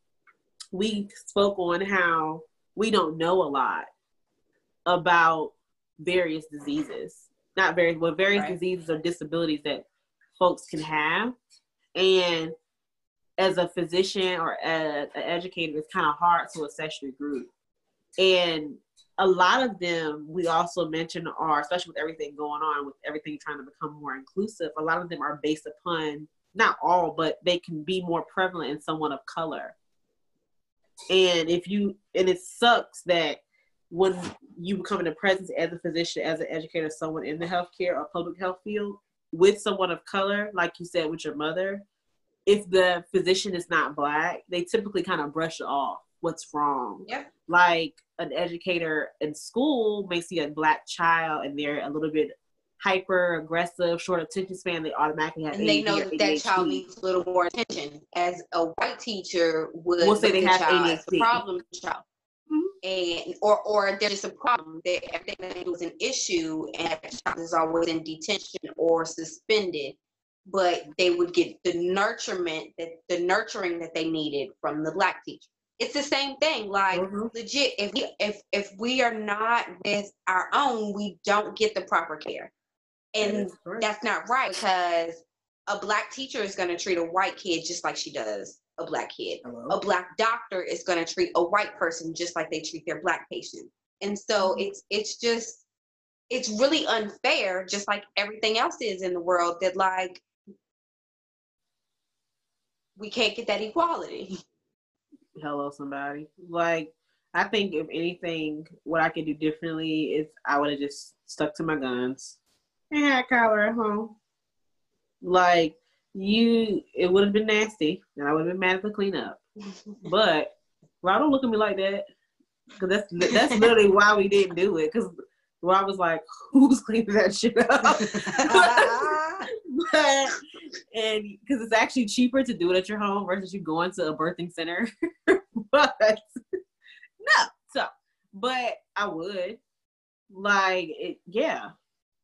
we spoke on how we don't know a lot about various diseases, not various, but various right. diseases or disabilities that folks can have. And as a physician or as an educator, it's kind of hard to assess your group. And a lot of them we also mentioned are, especially with everything going on, with everything trying to become more inclusive, a lot of them are based upon, not all, but they can be more prevalent in someone of color. And if you, and it sucks that when you become in the presence as a physician, as an educator, someone in the healthcare or public health field with someone of color, like you said with your mother, if the physician is not black, they typically kind of brush off what's wrong. Yeah. Like an educator in school may see a black child and they're a little bit hyper aggressive, short attention span, they automatically have. And they know that that child needs a little more attention. As a white teacher would we'll say they have ADHD. problem child. Mm-hmm. And or or there's just a problem that everything that was an issue and that child is always in detention or suspended, but they would get the nurturement that the nurturing that they needed from the black teacher it's the same thing like mm-hmm. legit if we if if we are not with our own we don't get the proper care and that's not right because a black teacher is going to treat a white kid just like she does a black kid. Hello? A black doctor is going to treat a white person just like they treat their black patient. And so mm-hmm. it's it's just it's really unfair, just like everything else is in the world, that like we can't get that equality. Hello, somebody. Like, I think if anything, what I could do differently is I would have just stuck to my guns and had Kyler at home. Like, you, it would have been nasty, and I would have been mad at the cleanup. but, well, don't look at me like that, because that's that's literally why we didn't do it. Because I was like, who's cleaning that shit up? and because it's actually cheaper to do it at your home versus you going to a birthing center. but no, so but I would like it, yeah,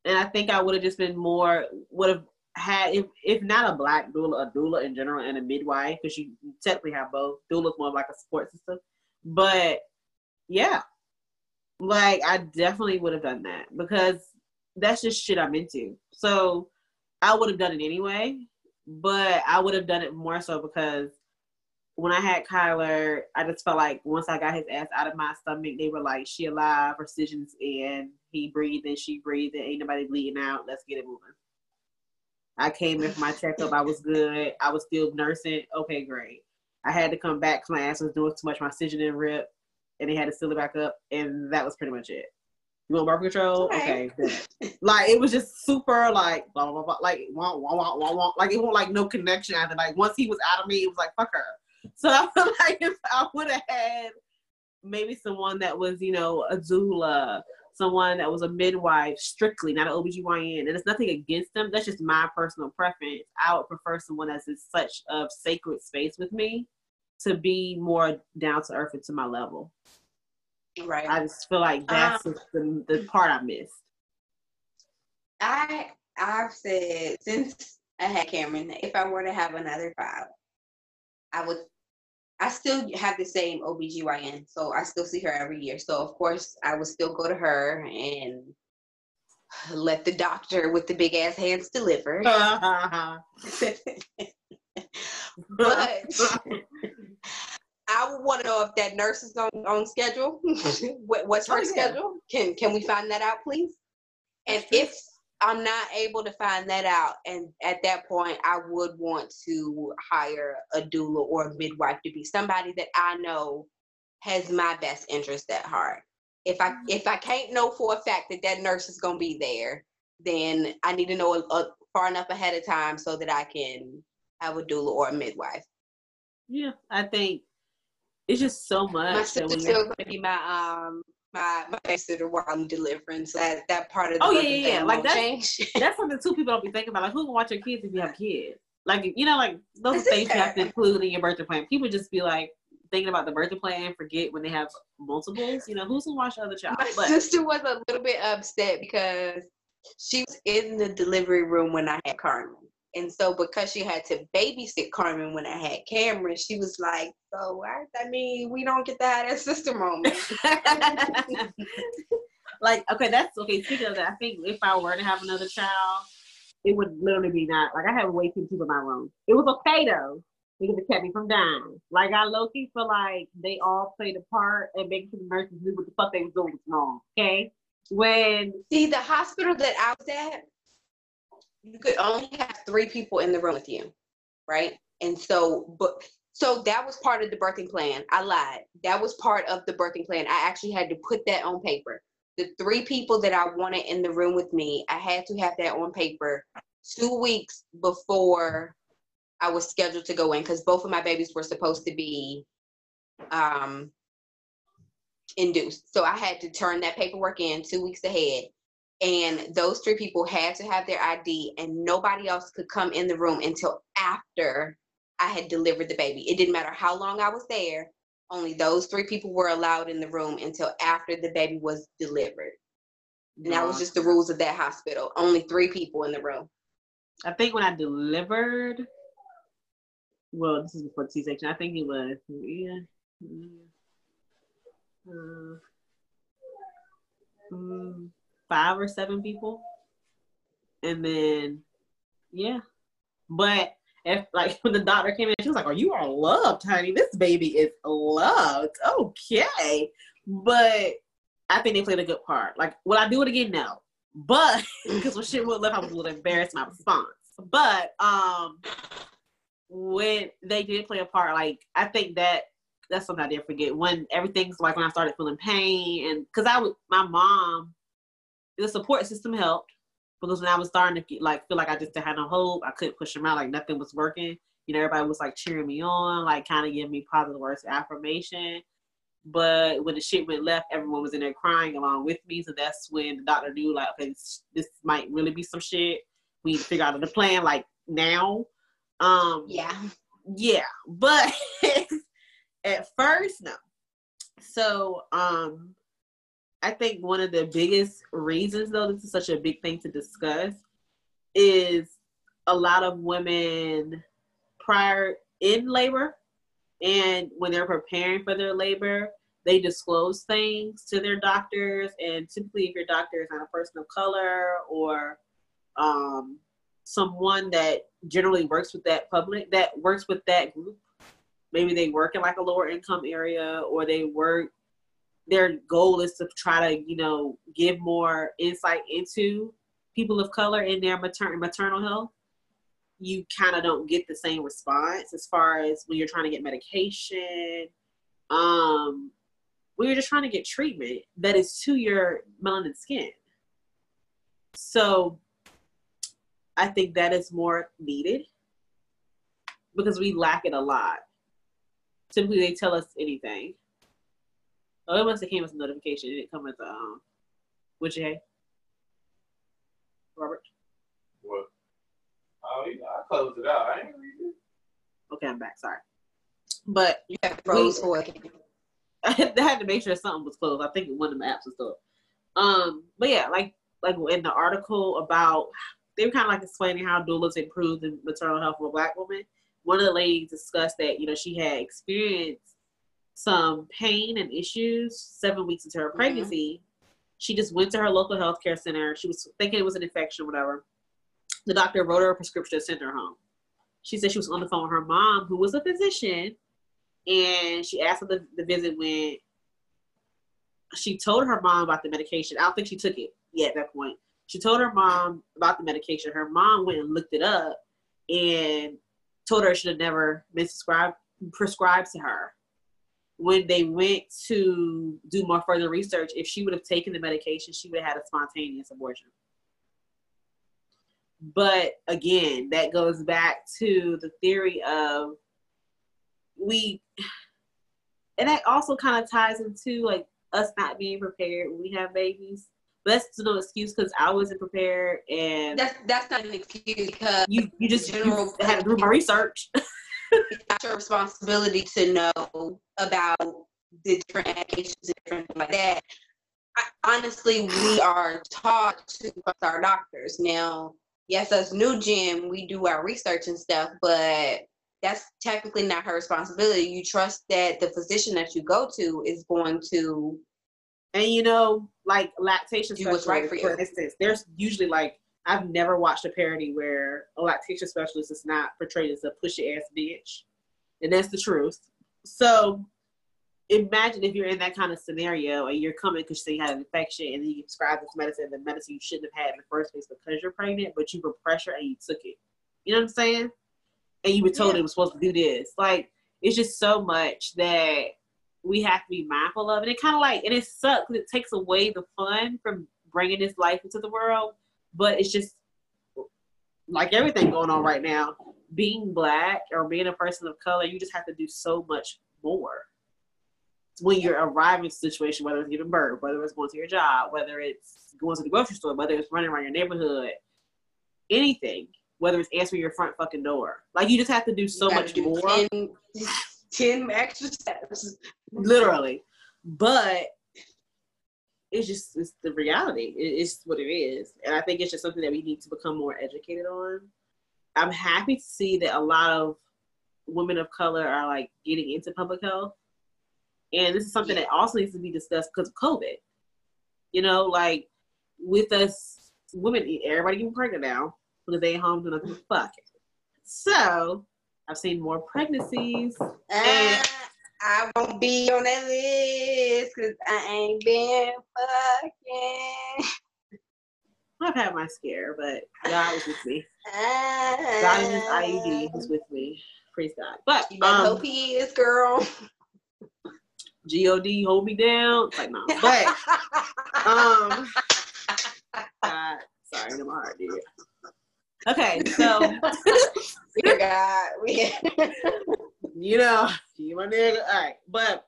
and I think I would have just been more would have had if if not a black doula, a doula in general, and a midwife because you technically have both. Doula's more like a support system, but yeah, like I definitely would have done that because that's just shit I'm into. So I would have done it anyway, but I would have done it more so because when I had Kyler, I just felt like once I got his ass out of my stomach, they were like, "She alive, precision's in, he breathing, she breathing, ain't nobody bleeding out. Let's get it moving." I came in for my checkup. I was good. I was still nursing. Okay, great. I had to come back because my ass was doing too much. My stitching didn't rip and they had to seal it back up, and that was pretty much it. You want birth control? Okay. okay. like it was just super like blah blah blah, like wah, wah, wah, wah, wah. like it won't like no connection after. Like once he was out of me, it was like fuck her. So I feel like if I would have had maybe someone that was you know a doula, someone that was a midwife strictly, not an OBGYN, and it's nothing against them. That's just my personal preference. I would prefer someone that's in such a sacred space with me to be more down to earth and to my level. Right. I just feel like that's um, the, the part I missed. I I've said since I had Cameron, if I were to have another child, I would I still have the same OBGYN, so I still see her every year. So of course I would still go to her and let the doctor with the big ass hands deliver. but I would want to know if that nurse is on, on schedule. What's her oh, yeah. schedule? Can can we find that out, please? And if I'm not able to find that out, and at that point, I would want to hire a doula or a midwife to be somebody that I know has my best interest at heart. If I mm-hmm. if I can't know for a fact that that nurse is going to be there, then I need to know a, a, far enough ahead of time so that I can have a doula or a midwife. Yeah, I think it's just so much. My sister's still going to be my um my my babysitter while I'm delivering. So that that part of the oh yeah yeah, yeah. like that's change. that's something two people don't be thinking about. Like who can watch your kids if you have kids? Like you know like those things you have to include in your birthday plan. People just be like thinking about the birthday plan, forget when they have multiples. You know who's gonna watch the other child? My but, sister was a little bit upset because she was in the delivery room when I had Carmen. And so because she had to babysit Carmen when I had Cameron, she was like, so I, I mean, we don't get to have that sister moment. like, okay, that's okay. Speaking of that, I think if I were to have another child, it would literally be not like I have way too people in my room. It was okay though because it kept me from dying. Like I low key feel like they all played a part and making sure the nurses knew what the fuck they was doing wrong. Okay. When see the hospital that I was at, you could only have three people in the room with you, right? And so, but so that was part of the birthing plan. I lied. That was part of the birthing plan. I actually had to put that on paper. The three people that I wanted in the room with me, I had to have that on paper two weeks before I was scheduled to go in because both of my babies were supposed to be um, induced. So I had to turn that paperwork in two weeks ahead and those three people had to have their ID, and nobody else could come in the room until after I had delivered the baby. It didn't matter how long I was there, only those three people were allowed in the room until after the baby was delivered. And that was just the rules of that hospital. Only three people in the room. I think when I delivered, well, this is before C section. I think it was, yeah. yeah. Uh, um, five or seven people. And then, yeah. But if like when the doctor came in, she was like, "Are you are loved, honey? This baby is loved." Okay, but I think they played a good part. Like, will I do it again? No. But because when shit went left, I was a little embarrassed my response. But um, when they did play a part, like I think that that's something I didn't forget. When everything's like when I started feeling pain, and because I was my mom, the support system helped because when I was starting to get, like feel like I just had no hope, I couldn't push them out, like nothing was working. You know, everybody was like cheering me on, like kind of giving me positive words of affirmation. But when the shit went left, everyone was in there crying along with me. So that's when the doctor knew, like, okay, this, this might really be some shit. We need to figure out the plan, like now. Um, yeah, yeah. But at first, no. So, um, I think one of the biggest reasons, though, this is such a big thing to discuss, is a lot of women prior in labor and when they're preparing for their labor, they disclose things to their doctors. And typically, if your doctor is not a person of color or um, someone that generally works with that public, that works with that group, maybe they work in like a lower income area or they work, their goal is to try to, you know, give more insight into people of color in their maternal maternal health you kind of don't get the same response as far as when you're trying to get medication um when you're just trying to get treatment that is to your melanin skin. So i think that is more needed because we lack it a lot. Typically they tell us anything oh it must have came as a notification it didn't come as a um would you hey robert what Oh, I closed it out. I ain't read it. Okay, I'm back. Sorry, but you have froze for I had to make sure something was closed. I think one of the apps was still. Um, but yeah, like like in the article about they were kind of like explaining how doulas improved the maternal health of a black woman. One of the ladies discussed that you know she had experienced some pain and issues seven weeks into her mm-hmm. pregnancy. Mm-hmm. She just went to her local healthcare center. She was thinking it was an infection or whatever the doctor wrote her a prescription to send her home. She said she was on the phone with her mom, who was a physician, and she asked her the, the visit when she told her mom about the medication. I don't think she took it yet at that point. She told her mom about the medication. Her mom went and looked it up and told her it should have never been prescribed prescribed to her. When they went to do more further research, if she would have taken the medication, she would have had a spontaneous abortion. But again, that goes back to the theory of we, and that also kind of ties into like us not being prepared when we have babies. But that's no excuse because I wasn't prepared, and that's that's not an excuse because you you just general you had to do my research. it's your responsibility to know about the different medications and different like that. I, honestly, we are taught to trust our doctors. Now, yes, as new gen, we do our research and stuff, but that's technically not her responsibility. You trust that the physician that you go to is going to and you know, like lactation do what's right for, for instance, there's usually like I've never watched a parody where oh, a lactation specialist is not portrayed as a pushy ass bitch. And that's the truth. So imagine if you're in that kind of scenario and you're coming because you had an infection and you prescribed this medicine, the medicine you shouldn't have had in the first place because you're pregnant, but you were pressured and you took it. You know what I'm saying? And you were told yeah. it was supposed to do this. Like, it's just so much that we have to be mindful of. And it kind of like, and it sucks it takes away the fun from bringing this life into the world. But it's just like everything going on right now, being black or being a person of color, you just have to do so much more when you're arriving in a situation, whether it's giving birth, whether it's going to your job, whether it's going to the grocery store, whether it's running around your neighborhood, anything, whether it's answering your front fucking door. Like you just have to do so much do more. 10, 10 extra steps. Literally. But it's just it's the reality. It's what it is. And I think it's just something that we need to become more educated on. I'm happy to see that a lot of women of color are like getting into public health and this is something that also needs to be discussed because of COVID. You know, like with us women, everybody getting pregnant now because they home doing nothing fucking. So I've seen more pregnancies. And I won't be on that list because I ain't been fucking. I've had my scare, but God was with me. God in his IUD was with me. Praise God. But You um, hope he is, girl. God hold me down. It's like no, but um, God, sorry, in my heart, dude. Okay, so Dear God, we you know, you my nigga. All right, but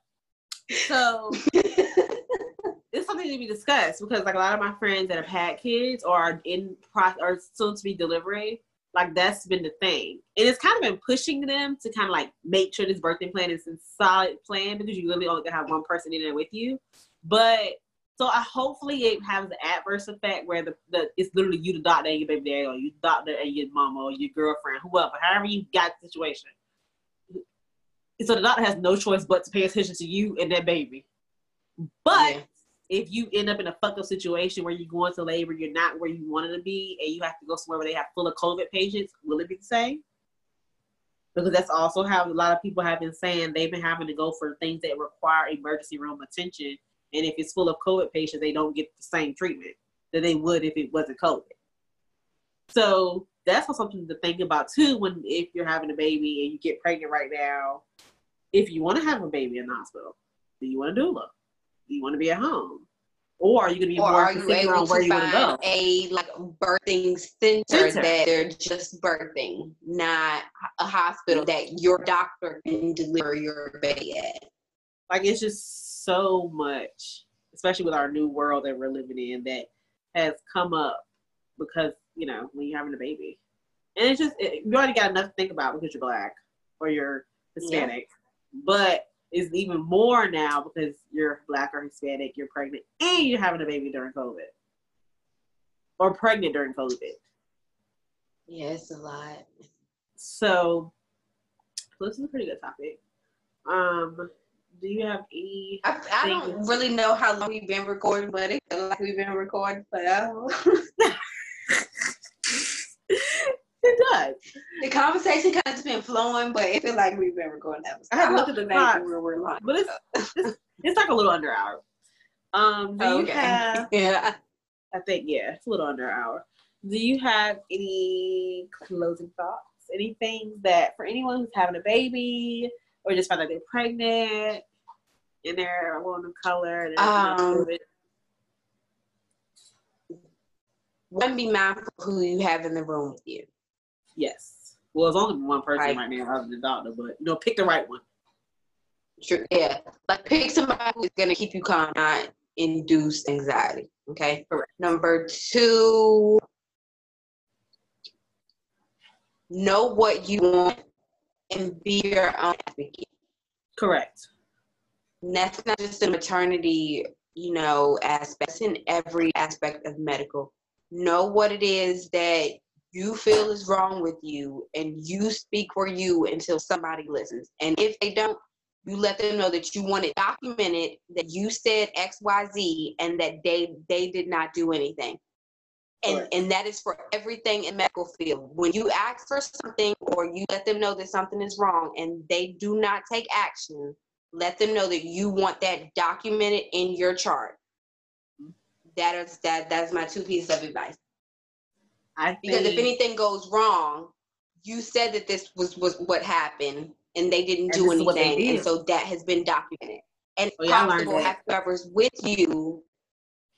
so it's something to be discussed because like a lot of my friends that have had kids or are in process or soon to be delivering, like that's been the thing. And it's kind of been pushing them to kind of like make sure this birthing plan is a solid plan because you really only gonna have one person in there with you. But so I hopefully it has the adverse effect where the, the it's literally you the doctor and your baby daddy or you the doctor and your mama or your girlfriend, whoever, however you got the situation. So the doctor has no choice but to pay attention to you and that baby. But Yeah. if you end up in a fucked up situation where you're going to labor, you're not where you wanted to be, and you have to go somewhere where they have full of COVID patients, will it be the same? Because that's also how a lot of people have been saying they've been having to go for things that require emergency room attention. And if it's full of COVID patients, they don't get the same treatment that they would if it wasn't COVID. So that's something to think about too when if you're having a baby and you get pregnant right now. If you want to have a baby in the hospital, do you want to doula? Do you want to be at home? Or are you going to be or more are you able on where to you want to go? a like birthing center, Center. that they're just birthing, not a hospital that your doctor can deliver your baby at? like it's just so much especially with our new world that we're living in that has come up because you know when you're having a baby and it's just it, you already got enough to think about because you're black or you're hispanic but it's even more now because you're black or hispanic you're pregnant and you're having a baby during covid or pregnant during covid Yeah, it's a lot. so this is a pretty good topic um do you have any I, I don't really know how long we've been recording, but it feels like we've been recording forever. it does the conversation kind of just been flowing, but it feels like we've been recording that. I have to look at the clock. where we're lying. But it's, it's it's like a little under an hour. Um, do you Okay. have? Yeah. I think yeah, it's a little under an hour. Do you have any closing thoughts? Anything that for anyone who's having a baby or just found out they're pregnant and they're a woman of color and Um? One, be mindful who you have in the room with you. yes. Well, it's only one person Right. right now other than the doctor, but you know, pick the right one. True. Yeah. Like pick somebody who's gonna keep you calm, not induce anxiety. Okay. Correct. Number two, know what you want and be your own advocate. Correct. And that's not just a maternity, you know, aspect. It's in every aspect of medical. Know what it is that you feel is wrong with you, and you speak for you until somebody listens. And if they don't, you let them know that you want it documented that you said X, Y, Z, and that they they did not do anything. And Correct. and that is for everything in medical field. When you ask for something or you let them know that something is wrong and they do not take action, let them know that you want that documented in your chart. Mm-hmm. That is that that's my two pieces of advice. I think Because if anything goes wrong, you said that this was was what happened and they didn't do this is what they anything. And so that has been documented. And learned possible have whoever's with you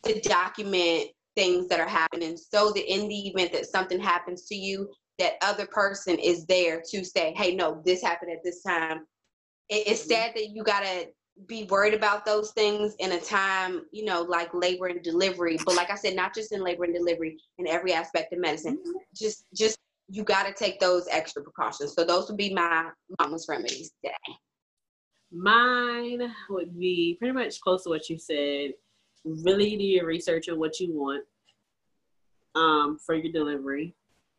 to document things that are happening so that in the event that something happens to you, that other person is there to say, hey, no, this happened at this time. It, it's Mhm. sad that you gotta be worried about those things in a time, you know, like labor and delivery. But like I said, not just in labor and delivery, in every aspect of medicine. Just just you gotta take those extra precautions. So those would be my mama's remedies today. Mine would be pretty much close to what you said. Really do your research on what you want um, for your delivery.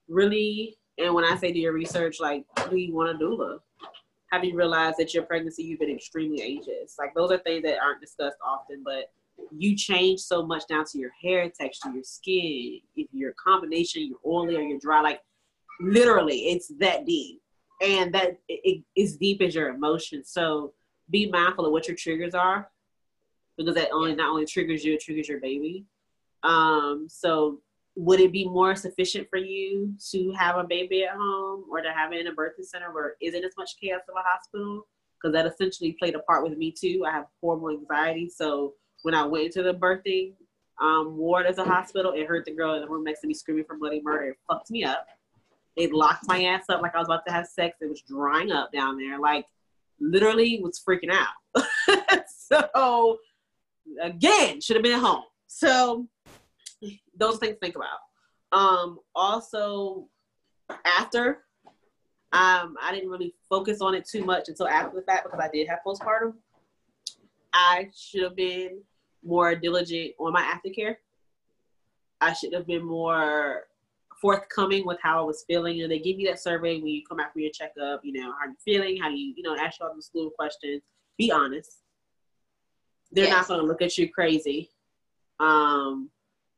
Really, and when I say do your research, like, do you want to do a doula? Have you realized that your pregnancy, you've been extremely anxious? Like, those are things that aren't discussed often, but you change so much down to your hair texture, your skin, if your combination, you're oily or you're dry. Like, literally, it's that deep. And that it, it is deep as your emotions. So, be mindful of what your triggers are because that only not only triggers you, it triggers your baby. Um, so would it be more sufficient for you to have a baby at home or to have it in a birthing center where isn't as much chaos of a hospital? Because that essentially played a part with me too. I have horrible anxiety, so when I went into the birthing um, ward as a hospital, it hurt the girl in the room next to me screaming for bloody murder. It fucked me up. It locked my ass up like I was about to have sex. It was drying up down there, like literally was freaking out. so again, should have been at home. So those things to think about. Um, also, after, um, I didn't really focus on it too much until after the fact because I did have postpartum. I should have been more diligent on my aftercare. I should have been more forthcoming with how I was feeling. And they give you that survey when you come out for your checkup, you know, how you feeling, how you, you know, ask you all the school questions. Be honest. They're yes. not gonna look at you crazy. Um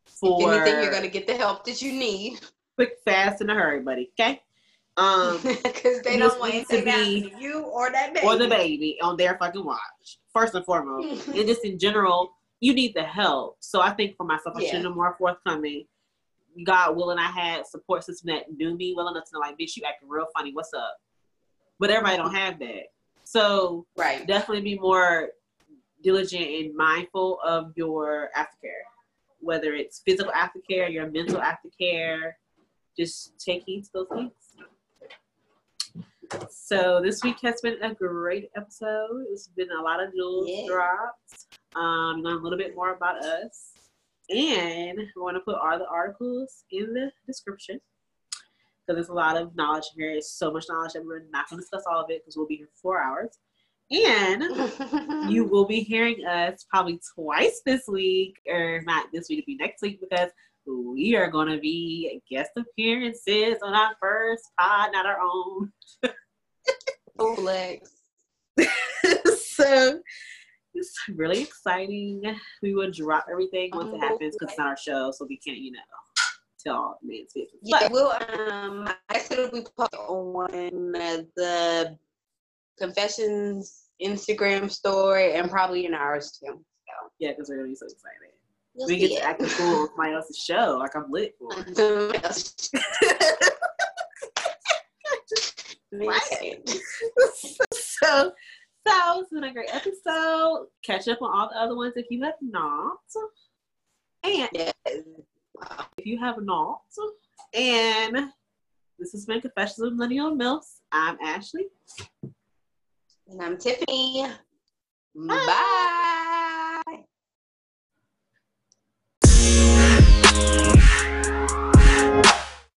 for if anything, you're gonna get the help that you need. Quick, fast, in a hurry, buddy. Okay. Um, because they don't want to be you or that baby or the baby on their fucking watch. First and foremost, and just in general, you need the help. So I think for myself, I yeah. should have more forthcoming. God willing, I had support system that knew me well enough to know, like, bitch, you acting real funny. What's up? But everybody don't have that. So right, definitely be more diligent and mindful of your aftercare, whether it's physical aftercare, your mental aftercare. Just take heed to those things. So this week has been a great episode. It's been a lot of jewels yeah. dropped. Um, learn a little bit more about us. And we want to put all the articles in the description because there's a lot of knowledge here. It's so much knowledge that we're not going to discuss all of it because we'll be here for four hours. And you will be hearing us probably twice this week, or not this week, it'll be next week because we are going to be guest appearances on our first pod, not our own. Flex. so it's really exciting. We will drop everything once it happens because it's not our show, so we can't, you know, tell man's business. Yeah, but, we'll. Um, I said be posted on the confessions Instagram story and probably in ours too. So. Yeah, because we're gonna be so excited. You'll we get it. to act cool with my else's show. Like I'm lit for right. so so it's been a great episode. Catch up on all the other ones if you have not. And yes. if you have not. And this has been Confessions of Millennial Milfs. I'm Ashley. And I'm Tiffany. Bye. Bye.